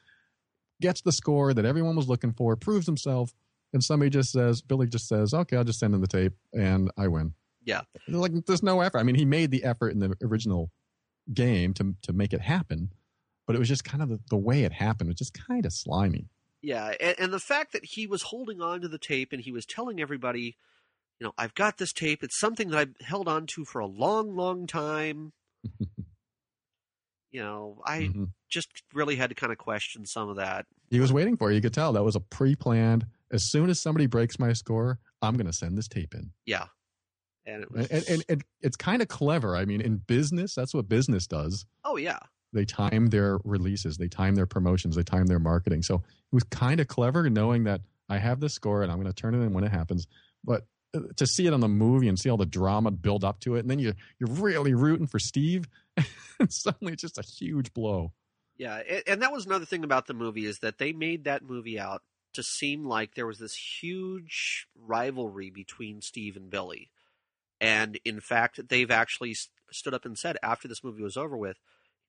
gets the score that everyone was looking for, proves himself, and somebody just says, Billy just says, okay, I'll just send in the tape and I win. Yeah. Like there's no effort. I mean, he made the effort in the original game to to make it happen, but it was just kind of the, the way it happened. It was just kind of slimy. Yeah, and, and the fact that he was holding on to the tape and he was telling everybody, you know, I've got this tape. It's something that I've held on to for a long, long time. you know, I Mhm. just really had to kind of question some of that. He was waiting for it. You could tell that was a pre-planned. As soon as somebody breaks my score, I'm going to send this tape in. Yeah, and it was, And, and, and it, it's kind of clever. I mean, in business, that's what business does. oh yeah, They time their releases, they time their promotions, they time their marketing. So it was kind of clever knowing that I have this score and I'm going to turn it in when it happens. But to see it on the movie and see all the drama build up to it, and then you you're really rooting for Steve, and suddenly it's just a huge blow. yeah, and, that was another thing about the movie is that they made that movie out to seem like there was this huge rivalry between Steve and Billy, and in fact, they've actually stood up and said after this movie was over with,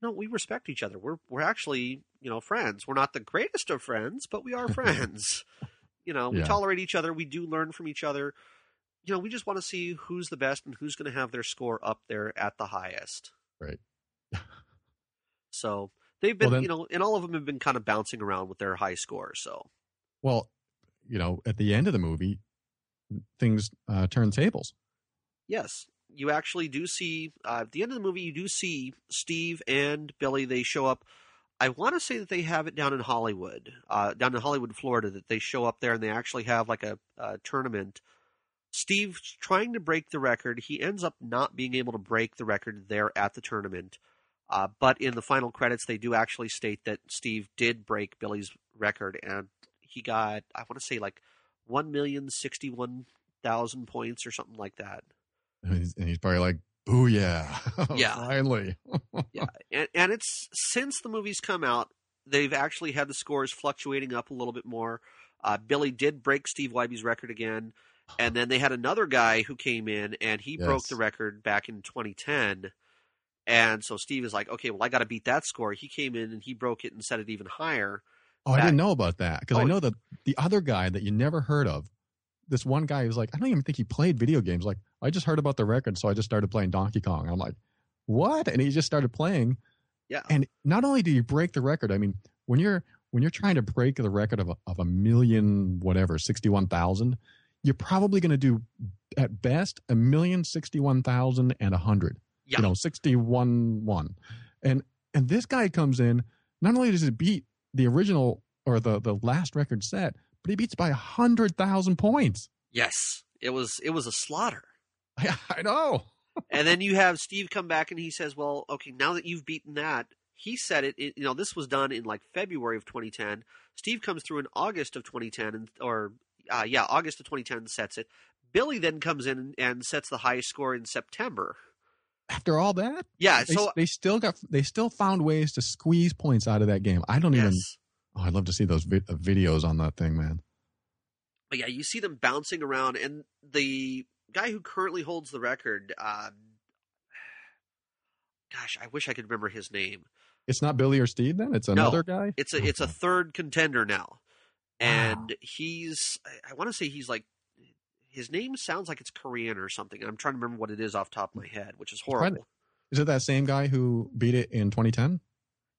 you know, we respect each other. We're we're actually you know friends. We're not the greatest of friends, but we are friends. You know, we Yeah. tolerate each other. We do learn from each other. You know, we just want to see who's the best and who's going to have their score up there at the highest. Right. So they've been, Well, then- you know, and all of them have been kind of bouncing around with their high scores. So Well, you know, at the end of the movie, things uh, turn tables. yes, you actually do see uh, at the end of the movie. You do see Steve and Billy. They show up. I want to say that they have it down in Hollywood, uh, down in Hollywood, Florida. That they show up there and they actually have like a, a tournament. Steve's trying to break the record. He ends up not being able to break the record there at the tournament. Uh, but in the final credits, they do actually state that Steve did break Billy's record, and he got I want to say like one million sixty one thousand points or something like that. And he's, and he's probably like, "Boo yeah, Yeah. finally." yeah, and, and it's since the movie's come out, they've actually had the scores fluctuating up a little bit more. Uh, Billy did break Steve Wiebe's record again, and then they had another guy who came in and he broke the record back in 2010. And so Steve is like, okay, well, I got to beat that score. He came in and he broke it and set it even higher. Oh, I didn't know about that because I Oh. know that the other guy that you never heard of, this one guy who's like, I don't even think he played video games. Like, I just heard about the record, so I just started playing Donkey Kong. I'm like, what? And he just started playing. Yeah. And not only do you break the record, I mean, when you're when you're trying to break the record of a, of a million whatever sixty one thousand, you're probably going to do at best a million sixty one thousand and a hundred Yeah. you know, 61 1. And and this guy comes in, not only does he beat the original or the the last record set, but he beats by a 100,000 points. Yes, it was it was a slaughter. Yeah, I know. and then you have Steve come back and he says, "Well, okay, now that you've beaten that." He said it, it. You know, this was done in like February of 2010. Steve comes through in August of 2010, and or uh, yeah, August of 2010 sets it. Billy then comes in and sets the highest score in September. After all that, Yeah, they, so they still got they still found ways to squeeze points out of that game. I don't even oh, I'd love to see those vi- uh, videos on that thing, man. but yeah, you see them bouncing around, and the guy who currently holds the record, um, gosh, I wish I could remember his name. It's not Billy or Steve then? It's No. another guy? It's a it's a third contender now, Wow. and he's I, I want to say he's like his name sounds like it's Korean or something. I'm trying to remember what it is off the top of my head, which is horrible. Is it that same guy who beat it in 2010?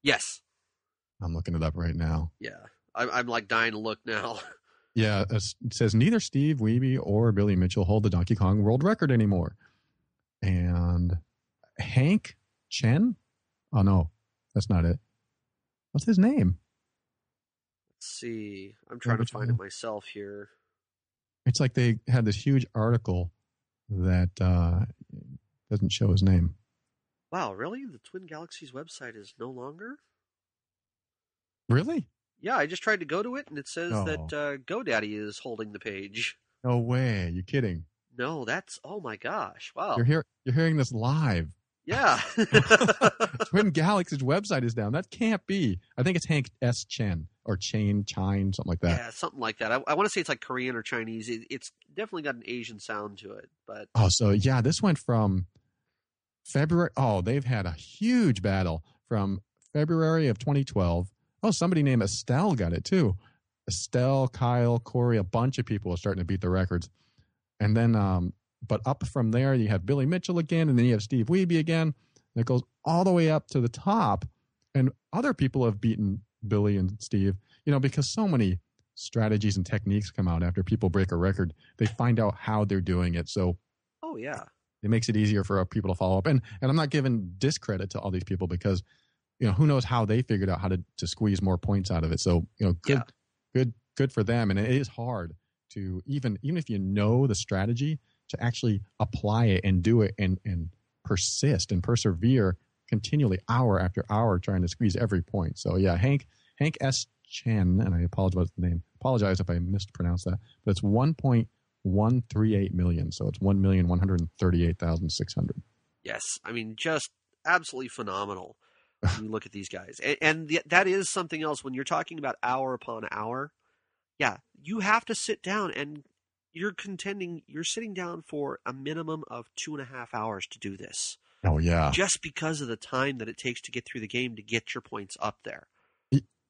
Yes, I'm looking it up right now. yeah, I'm, I'm like dying to look now. Yeah, it says neither Steve Wiebe or Billy Mitchell hold the Donkey Kong world record anymore. And Hank Chen? Oh, no, that's not it. What's his name? Let's see, I'm trying to find it myself here. It's like they had this huge article that uh, doesn't show his name. Wow, really? The Twin Galaxies website is no longer? Really? Yeah, I just tried to go to it and it says Oh. that uh, GoDaddy is holding the page. No way. You're kidding? No, that's oh my gosh! Wow, You're here. You're hearing this live. Yeah. Twin Galaxies website is down. That can't be. I think it's Hank S. Chen or Chain Chine, something like that. Yeah, something like that. I, I want to say it's like Korean or Chinese. It, it's definitely got an Asian sound to it, but Oh, so yeah, this went from February. Oh, they've had a huge battle from February of 2012. Oh, somebody named Estelle got it too. Estelle, Kyle, Corey, a bunch of people are starting to beat the records. And then, um, but up from there, you have Billy Mitchell again, and then you have Steve Wiebe again. And it goes all the way up to the top. And other people have beaten Billy and Steve, you know, because so many strategies and techniques come out after people break a record. They find out how they're doing it. So oh yeah, it makes it easier for people to follow up. And and I'm not giving discredit to all these people because you know who knows how they figured out how to to squeeze more points out of it. So you know, good, Yeah. good, good for them. And it is hard to even even if you know the strategy to actually apply it and do it and and persist and persevere continually hour after hour trying to squeeze every point. So yeah, Hank Hank S. Chen, and I apologize for the name. Apologize if I mispronounced that, but it's one point one three eight million. So it's one million one hundred thirty eight thousand six hundred. yes. I mean, just absolutely phenomenal. when you look at these guys, and, and the, that is something else. When you're talking about hour upon hour, yeah, you have to sit down and you're contending. You're sitting down for a minimum of two and a half hours to do this, Oh yeah, just because of the time that it takes to get through the game to get your points up there.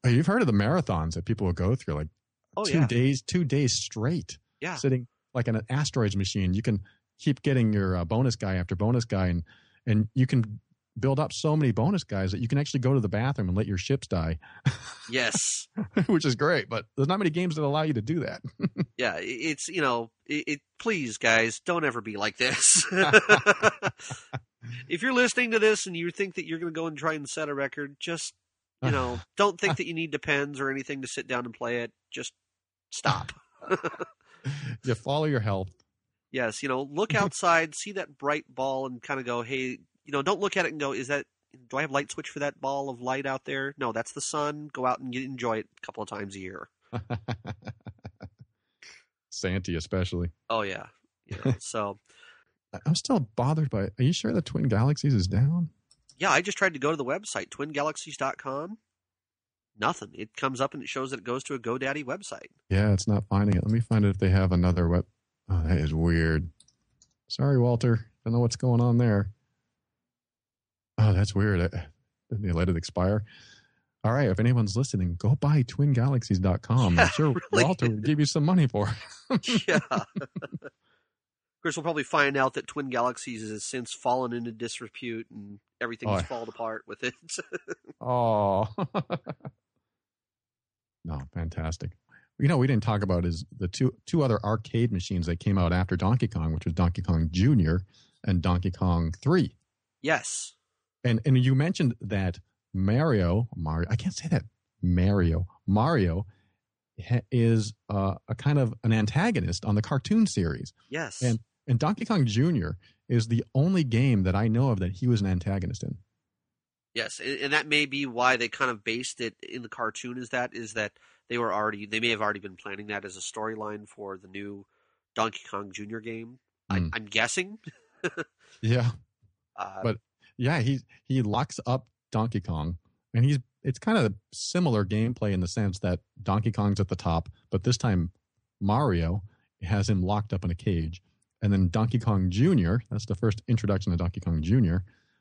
You've heard of the marathons that people will go through, like Oh two yeah, days, two days straight, yeah. sitting like in an asteroids machine. You can keep getting your uh, bonus guy after bonus guy, and and you can build up so many bonus guys that you can actually go to the bathroom and let your ships die, Yes, which is great. But there's not many games that allow you to do that. yeah. It's you know, it, it. Please, guys, don't ever be like this. if you're listening to this and you think that you're going to go and try and set a record, just you know, don't think that you need depends or anything to sit down and play it. Just stop. you follow your health. Yes, you know, look outside, see that bright ball, and kind of go, hey, you know, don't look at it and go, is that, do I have light switch for that ball of light out there? No, that's the sun. Go out and enjoy it a couple of times a year. Santee, especially. Oh, yeah. yeah. so, I'm still bothered by. It. Are you sure the Twin Galaxies is down? yeah, I just tried to go to the website, twingalaxies.com. Nothing. It comes up and it shows that it goes to a GoDaddy website. Yeah, it's not finding it. Let me find it if they have another web. Oh, that is weird. Sorry, Walter. I don't know what's going on there. Oh, that's weird. Didn't they let it expire? All right, if anyone's listening, go buy twingalaxies.com. I'm sure really. Walter will give you some money for it. yeah. of course, we'll probably find out that Twin Galaxies has since fallen into disrepute and everything's Oh. fallen apart with it. Oh. no, fantastic. You know, we didn't talk about is the two two other arcade machines that came out after Donkey Kong, which was Donkey Kong Jr. and Donkey Kong 3. yes. And and you mentioned that Mario, Mario, I can't say that Mario, Mario is uh, a kind of an antagonist on the cartoon series. Yes. And and Donkey Kong Jr. is the only game that I know of that he was an antagonist in. Yes, and, that may be why they kind of based it in the cartoon. Is that is that they were already they may have already been planning that as a storyline for the new Donkey Kong Jr. game. I, Mm. I'm guessing. Yeah. Uh, But- Yeah, he he locks up Donkey Kong, and he's it's kind of similar gameplay in the sense that Donkey Kong's at the top, but this time Mario has him locked up in a cage, and then Donkey Kong Jr. That's the first introduction of Donkey Kong Jr.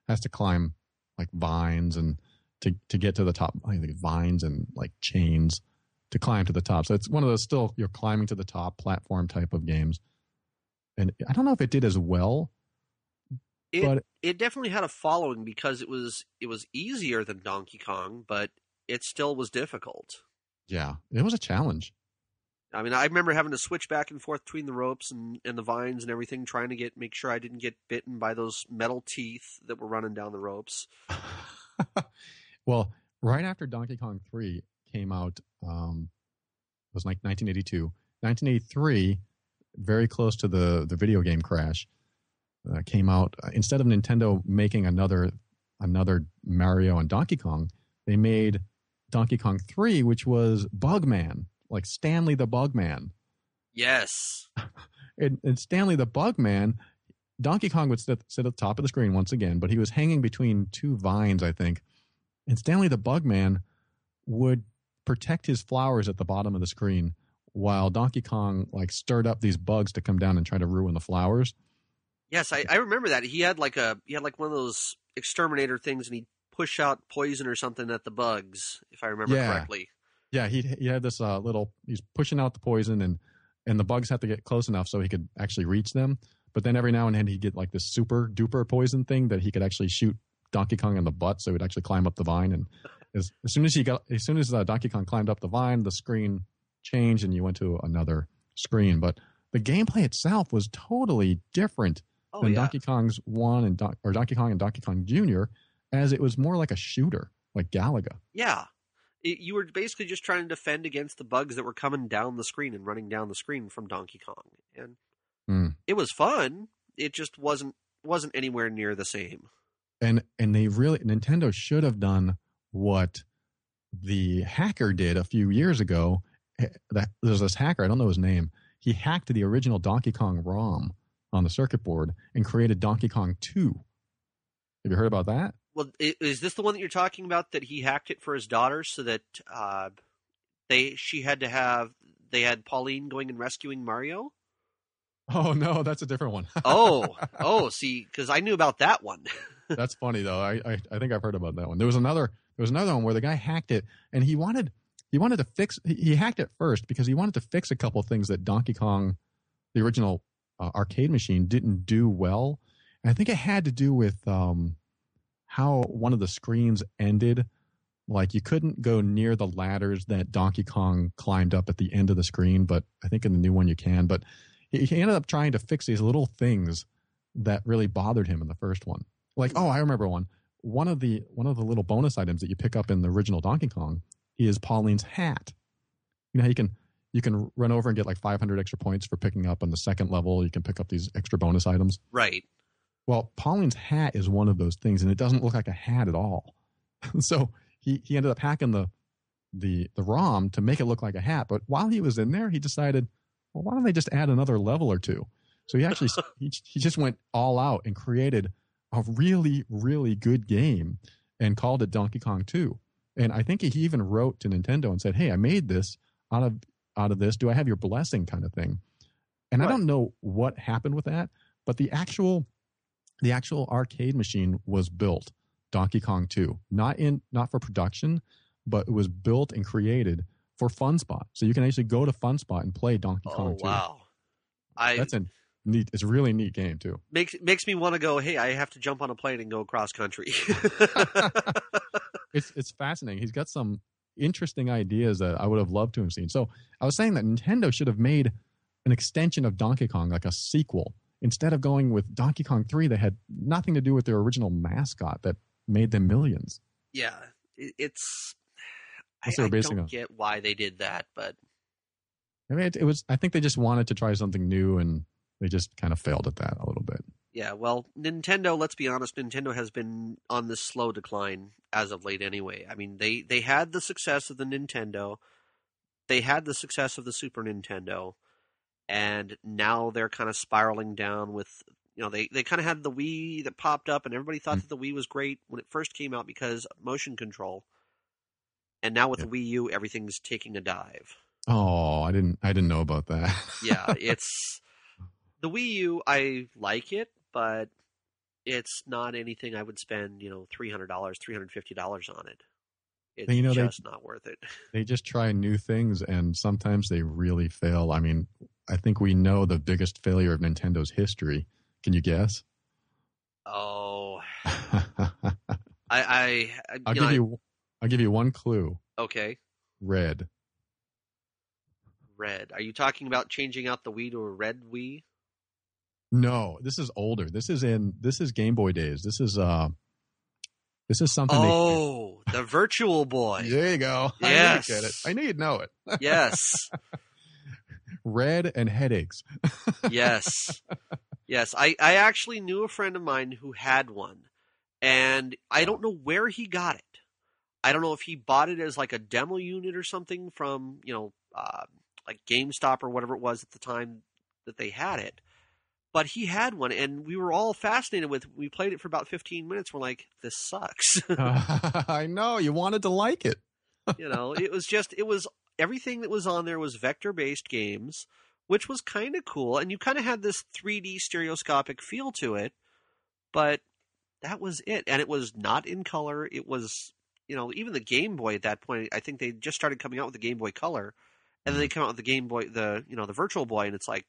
has to climb like vines and to to get to the top. I think vines and like chains to climb to the top. So it's one of those still you're climbing to the top platform type of games. And I don't know if it did as well, it but it definitely had a following because it was it was easier than Donkey Kong, but it still was difficult. yeah, it was a challenge. I mean, I remember having to switch back and forth between the ropes and, and the vines and everything, trying to get make sure I didn't get bitten by those metal teeth that were running down the ropes. well, right after Donkey Kong 3 came out, um, it was like 1982. 1983, very close to the, the video game crash, uh, came out. Uh, Instead of Nintendo making another another Mario and Donkey Kong, they made Donkey Kong 3, which was Bugman, like Stanley the Bugman. Yes. and, and Stanley the Bugman, Donkey Kong would sit, sit at the top of the screen once again, but he was hanging between two vines, I think. And Stanley the Bugman would protect his flowers at the bottom of the screen while Donkey Kong like stirred up these bugs to come down and try to ruin the flowers. Yes, I, I remember that. He had like a he had like one of those exterminator things and he'd push out poison or something at the bugs, if I remember Yeah. correctly. Yeah, he he had this uh, little. He's pushing out the poison, and and the bugs have to get close enough so he could actually reach them. But then every now and then he'd get like this super duper poison thing that he could actually shoot Donkey Kong in the butt, so he'd actually climb up the vine. And as, as soon as he got, as soon as uh, Donkey Kong climbed up the vine, the screen changed and you went to another screen. But the gameplay itself was totally different Oh than yeah. Donkey Kong's one and Don- or Donkey Kong and Donkey Kong Jr. As it was more like a shooter, like Galaga. Yeah. It, you were basically just trying to defend against the bugs that were coming down the screen and running down the screen from Donkey Kong. And Hmm. it was fun. It just wasn't wasn't anywhere near the same. and and they really Nintendo should have done what the hacker did a few years ago. That there's this hacker, I don't know his name. He hacked the original Donkey Kong ROM on the circuit board and created Donkey Kong 2. Have you heard about that? Well, is this the one that you're talking about that he hacked it for his daughter so that uh, they she had to have they had Pauline going and rescuing Mario? Oh no, that's a different one. Oh, oh, see, because I knew about that one. That's funny though. I, I I think I've heard about that one. There was another there was another one where the guy hacked it and he wanted he wanted to fix. He, he hacked it first because he wanted to fix a couple things that Donkey Kong, the original uh, arcade machine, didn't do well. And I think it had to do with um, how one of the screens ended. Like you couldn't go near the ladders that Donkey Kong climbed up at the end of the screen, but I think in the new one you can. But he, ended up trying to fix these little things that really bothered him in the first one. Like, oh, I remember one. One of the one of the little bonus items that you pick up in the original Donkey Kong is Pauline's hat. You know you can you can run over and get like 500 extra points for picking up on the second level. You can pick up these extra bonus items. Right. Well, Pauline's hat is one of those things, and it doesn't look like a hat at all. so he he ended up hacking the the the ROM to make it look like a hat. But while he was in there, he decided, well, why don't they just add another level or two? So he actually he, he just went all out and created a really really good game and called it Donkey Kong 2. And I think he even wrote to Nintendo and said, "Hey, I made this out of out of this. Do I have your blessing?" kind of thing. And right. I don't know what happened with that, but the actual the actual arcade machine was built Donkey Kong 2, not in not for production, but it was built and created for FunSpot. So you can actually go to FunSpot and play Donkey oh, Kong 2. Wow. I That's a neat it's a really neat game too. Makes makes me want to go, "Hey, I have to jump on a plane and go cross country." it's it's fascinating. He's got some interesting ideas that I would have loved to have seen. So, I was saying that Nintendo should have made an extension of Donkey Kong like a sequel instead of going with Donkey Kong 3 that had nothing to do with their original mascot that made them millions. Yeah, it's. I, I don't on. get why they did that, but I mean, it, it, was. I think they just wanted to try something new, and they just kind of failed at that a little bit. Yeah, well, Nintendo. Let's be honest. Nintendo has been on this slow decline as of late. Anyway, I mean, they they had the success of the Nintendo, they had the success of the Super Nintendo, and now they're kind of spiraling down with you know they, they kind of had the Wii that popped up and everybody thought mm-hmm. that the Wii was great when it first came out because motion control. And now with yeah. the Wii U everything's taking a dive. Oh, I didn't I didn't know about that. yeah, it's the Wii U I like it, but it's not anything I would spend, you know, $300, $350 on it. It's you know, just they, not worth it. They just try new things and sometimes they really fail. I mean, I think we know the biggest failure of Nintendo's history. Can you guess? Oh, I, I, I'll give know, you, I'll give you one clue. Okay. Red. Red. Are you talking about changing out the Wii to a red Wii? No, this is older. This is in this is Game Boy days. This is uh this is something. Oh, they... the Virtual Boy. there you go. Yes. I knew you'd get it. I knew you'd know it. yes. Red and headaches. yes. Yes. I, I actually knew a friend of mine who had one, and I don't know where he got it. I don't know if he bought it as like a demo unit or something from, you know, uh, like GameStop or whatever it was at the time that they had it but he had one and we were all fascinated with we played it for about 15 minutes. We're like this sucks. Uh, i know you wanted to like it. You know it was just it was everything that was on there was vector based games which was kind of cool and you kind of had this 3d stereoscopic feel to it but that was it and it was not in color. It was you know even the game boy at that point i think they just started coming out with the game boy color and then they mm-hmm. come out with the game boy the you know the virtual boy and it's like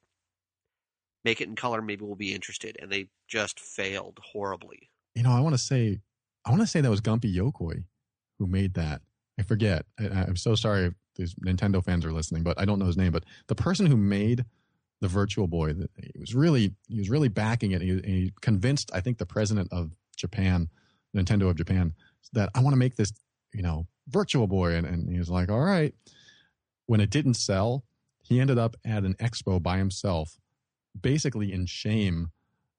make it in color, maybe we'll be interested. And they just failed horribly. You know, I want to say, I want to say that was Gunpei Yokoi who made that. I forget. I, am so sorry if these Nintendo fans are listening, but I don't know his name. But the person who made the Virtual Boy, he was really he was really backing it. He, he convinced, I think, the president of Japan, Nintendo of Japan, that I want to make this, you know, Virtual Boy, and, and he was like, all right. When it didn't sell, he ended up at an expo by himself basically in shame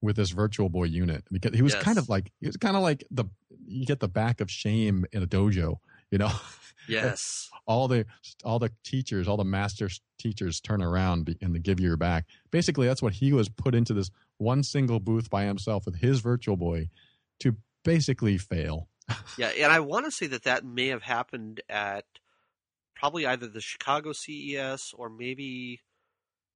with this virtual boy unit because he was yes. kind of like he was kind of like the you get the back of shame in a dojo you know? Yes. all the all the teachers all the master teachers turn around and they give you your back. Basically that's what he was put into this one single booth by himself with his virtual boy to basically fail. Yeah and i want to say that that may have happened at probably either the chicago ces or maybe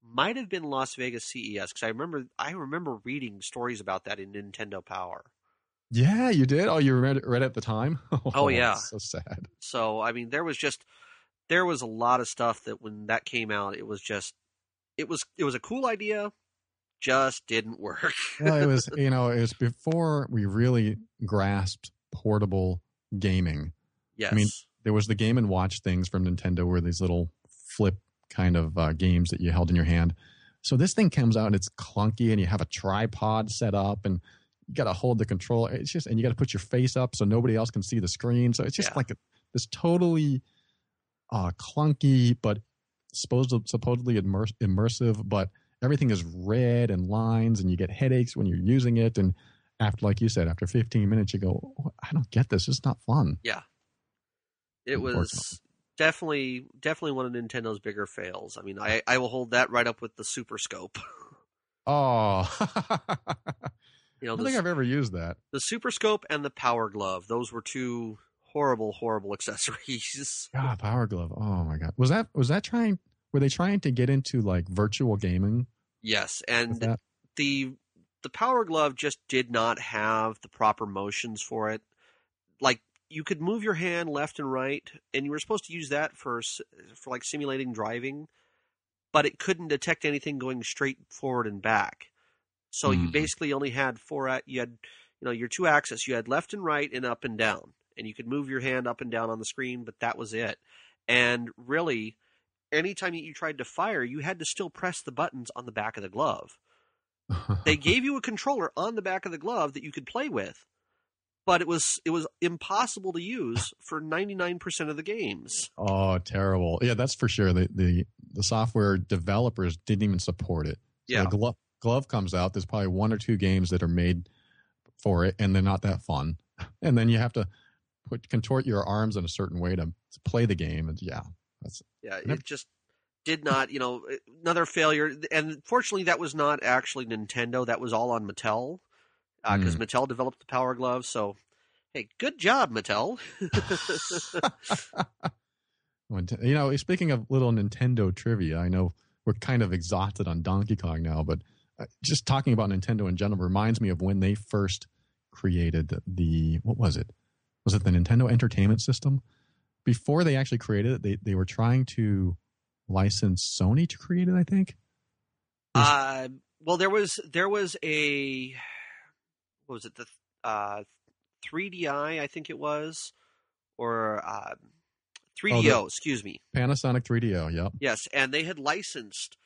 might have been Las Vegas CES because I remember I remember reading stories about that in Nintendo Power. Yeah, you did. Oh, you read it, read it at the time. Oh, oh yeah, so sad. So I mean, there was just there was a lot of stuff that when that came out, it was just it was it was a cool idea, just didn't work. well, it was you know it was before we really grasped portable gaming. yes. I mean, there was the Game and Watch things from Nintendo, where these little flip kind of uh, games that you held in your hand. So this thing comes out and it's clunky, and you have a tripod set up, and you got to hold the controller. It's just, and you got to put your face up so nobody else can see the screen. So it's just Yeah. like a, this totally uh, clunky, but supposed supposedly immers- immersive, but everything is red and lines, and you get headaches when you're using it. And after, like you said, after 15 minutes, you go, "Oh, I don't get this. It's not fun. Yeah, it was. Definitely definitely one of Nintendo's bigger fails. I mean, I I will hold that right up with the Super Scope. Oh, You know, I don't the, think I've ever used that. the Super Scope and the Power Glove. Those were two horrible, horrible accessories. God, Power Glove. Oh my God, was that was that trying? Were they trying to get into like virtual gaming yes, and the the Power Glove just did not have the proper motions for it. Like you could move your hand left and right, and you were supposed to use that for for like simulating driving, but it couldn't detect anything going straight forward and back. So you Mhm. basically only had four. You had you know your two axes. You had left and right and up and down, and you could move your hand up and down on the screen, but that was it. And really, anytime you tried to fire, you had to still press the buttons on the back of the glove they gave you a controller on the back of the glove that you could play with but it was it was impossible to use for 99% of the games oh, terrible. Yeah, that's for sure. The the the software developers didn't even support it. So Yeah. glove glove comes out. There's probably one or two games that are made for it, and they're not that fun. And then you have to put contort your arms in a certain way to, to play the game. And yeah, yeah Yep. it just did not you know another failure and fortunately that was not actually nintendo that was all on mattel because mattel developed the power glove so hey good job mattel you know, speaking of little Nintendo trivia, I know we're kind of exhausted on Donkey Kong now, but uh, just talking about Nintendo in general reminds me of when they first created the what was it? Was it the Nintendo Entertainment System? Before they actually created it, they they were trying to license Sony to create it. I think. uh well there was there was a was it the uh 3di i think it was or uh 3do excuse me Panasonic 3DO. Yep. Yes, and they had licensed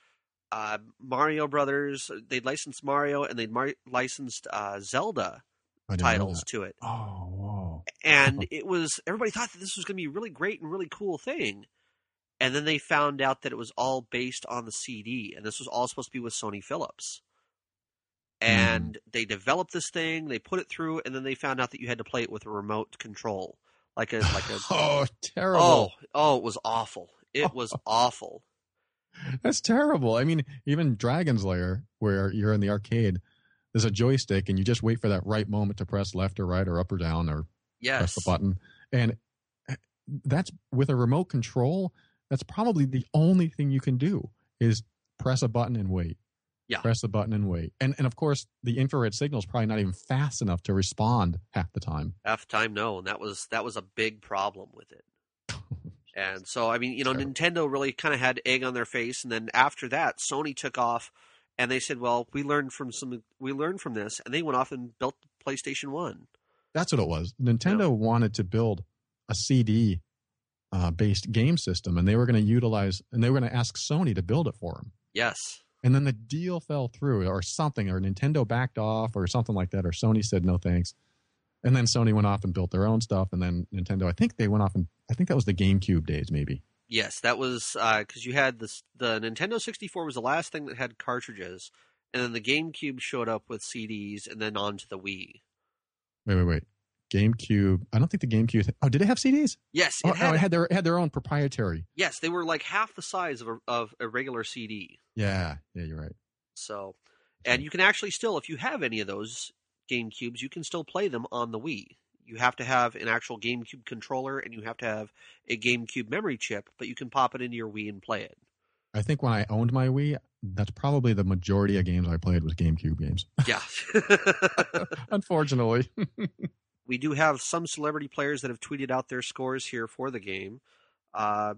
uh, Mario Brothers. They'd licensed Mario, and they'd mar- licensed uh, Zelda I didn't know titles to it. Oh, whoa. And it was everybody thought that this was going to be a really great and really cool thing. And then they found out that it was all based on the CD, and this was all supposed to be with Sony Philips. Mm-hmm. And they developed this thing, they put it through, and then they found out that you had to play it with a remote control, like a like a. oh, terrible. oh, oh, it was awful. It was awful. That's terrible. I mean, even Dragon's Lair, where you're in the arcade, there's a joystick and you just wait for that right moment to press left or right or up or down or Yes. press the button. And eh, that's with a remote control, that's probably the only thing you can do is press a button and wait. Yeah. Press the button and wait. And and of course the infrared signal is probably not even fast enough to respond half the time. half the time no and that was that was a big problem with it and so i mean you know Terrible. nintendo really kind of had egg on their face and then after that sony took off and they said well we learned from some we learned from this and they went off and built the playstation 1 That's what it was. Nintendo wanted to build a CD uh, based game system, and they were going to utilize, and they were going to ask Sony to build it for them. yes And then the deal fell through, or something, or Nintendo backed off, or something like that, or Sony said no thanks. And then Sony went off and built their own stuff, and then Nintendo, I think they went off and I think that was the GameCube days, maybe. yes that was uh, because you had this the nintendo 64 was the last thing that had cartridges and then the gamecube showed up with cds and then on to the wii Wait, wait, wait. GameCube. I don't think the GameCube. Oh, did it have CDs? yes Oh, it had, it had their it had their own proprietary. yes they were like half the size of a, of a regular cd Yeah, yeah, you're right. So, and you can actually still, if you have any of those GameCubes, you can still play them on the Wii. You have to have an actual GameCube controller and you have to have a GameCube memory chip, but you can pop it into your Wii and play it. I think when I owned my Wii, that's probably the majority of games I played was GameCube games. Yeah. Unfortunately. we do have some celebrity players that have tweeted out their scores here for the game. Uh,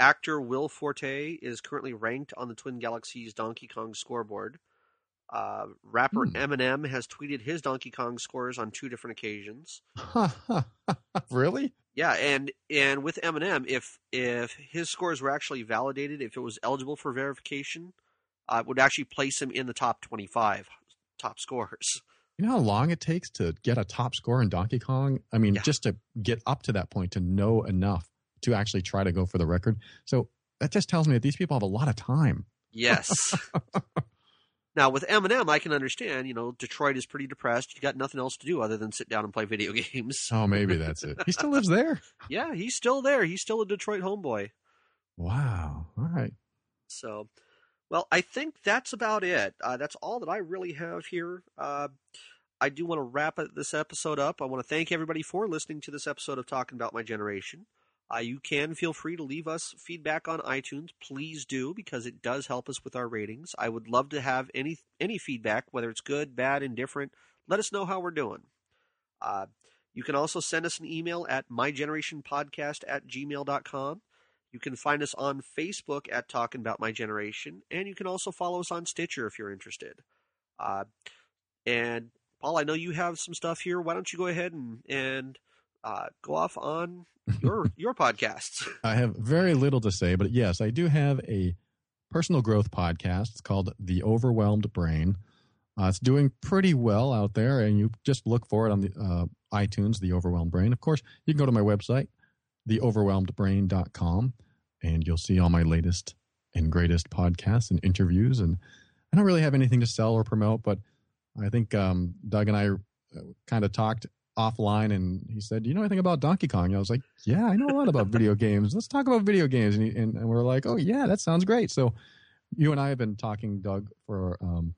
actor Will Forte is currently ranked on the Twin Galaxies Donkey Kong scoreboard. Uh, rapper Hmm. Eminem has tweeted his Donkey Kong scores on two different occasions. really? Yeah, and and with Eminem, if if his scores were actually validated, if it was eligible for verification, uh, it would actually place him in the top twenty-five top scores. You know how long it takes to get a top score in Donkey Kong? I mean, Yeah. just to get up to that point to know enough to actually try to go for the record. So that just tells me that these people have a lot of time. Yes. now with Eminem, I can understand. You know, Detroit is pretty depressed. You got nothing else to do other than sit down and play video games. Oh, maybe that's it. He still lives there. Yeah, he's still there. He's still a Detroit homeboy. Wow. All right. So, well, I think that's about it. Uh, that's all that I really have here. Uh, I do want to wrap this episode up. I want to thank everybody for listening to this episode of Talking About My Generation. Uh, you can feel free to leave us feedback on iTunes. Please do because it does help us with our ratings. I would love to have any any feedback, whether it's good, bad, indifferent. Let us know how we're doing. Uh, you can also send us an email at mygenerationpodcast at gmail.com. You can find us on Facebook at Talking About My Generation, and you can also follow us on Stitcher if you're interested. Uh, and Paul, I know you have some stuff here. Why don't you go ahead and and uh, go off on your your podcasts? I have very little to say, but yes, I do have a personal growth podcast. It's called The Overwhelmed Brain. Uh, it's doing pretty well out there, and you just look for it on the uh, iTunes, The Overwhelmed Brain. Of course, you can go to my website, theoverwhelmedbrain.com, and you'll see all my latest and greatest podcasts and interviews. And I don't really have anything to sell or promote, but I think um, Doug and I kind of talked offline and he said, You know anything about Donkey Kong? And I was like, Yeah, I know a lot about video games. Let's talk about video games. And, he, and, and we're like, Oh, yeah, that sounds great. So you and I have been talking, Doug, for um,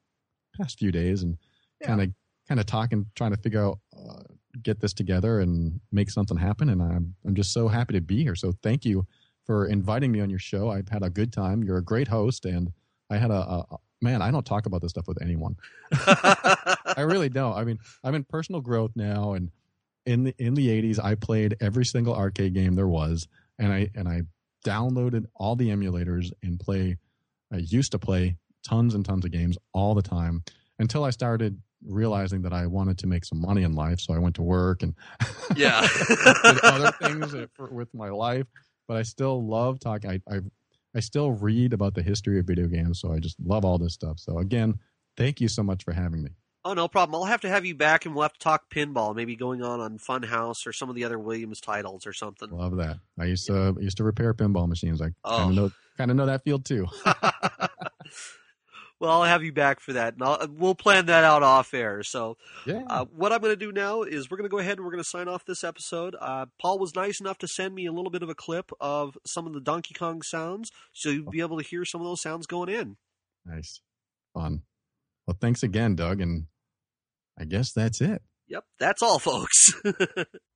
past few days and kind of kind of talking, trying to figure out, uh, get this together and make something happen. And I'm, I'm just so happy to be here. So thank you for inviting me on your show. I've had a good time. You're a great host. And I had a, a, a man, I don't talk about this stuff with anyone. I really don't. I mean, I'm in personal growth now, and in the in the '80s, I played every single arcade game there was, and I and I downloaded all the emulators and play. I used to play tons and tons of games all the time until I started realizing that I wanted to make some money in life. So I went to work and Yeah. did other things uh, for, with my life. But I still love talking. I, I I still read about the history of video games, so I just love all this stuff. So again, thank you so much for having me. oh, no problem. I'll have to have you back, and we'll have to talk pinball, maybe going on on Funhouse or some of the other Williams titles or something. Love that. I used to I used to repair pinball machines. I Oh. kind of know kind of know that field too. well, I'll have you back for that, and I'll, we'll plan that out off air. So, Yeah. uh, what I'm going to do now is we're going to go ahead and we're going to sign off this episode. Uh, Paul was nice enough to send me a little bit of a clip of some of the Donkey Kong sounds, so you'll be able to hear some of those sounds going in. nice. Fun. Well, thanks again, Doug, and I guess that's it. Yep, that's all, folks.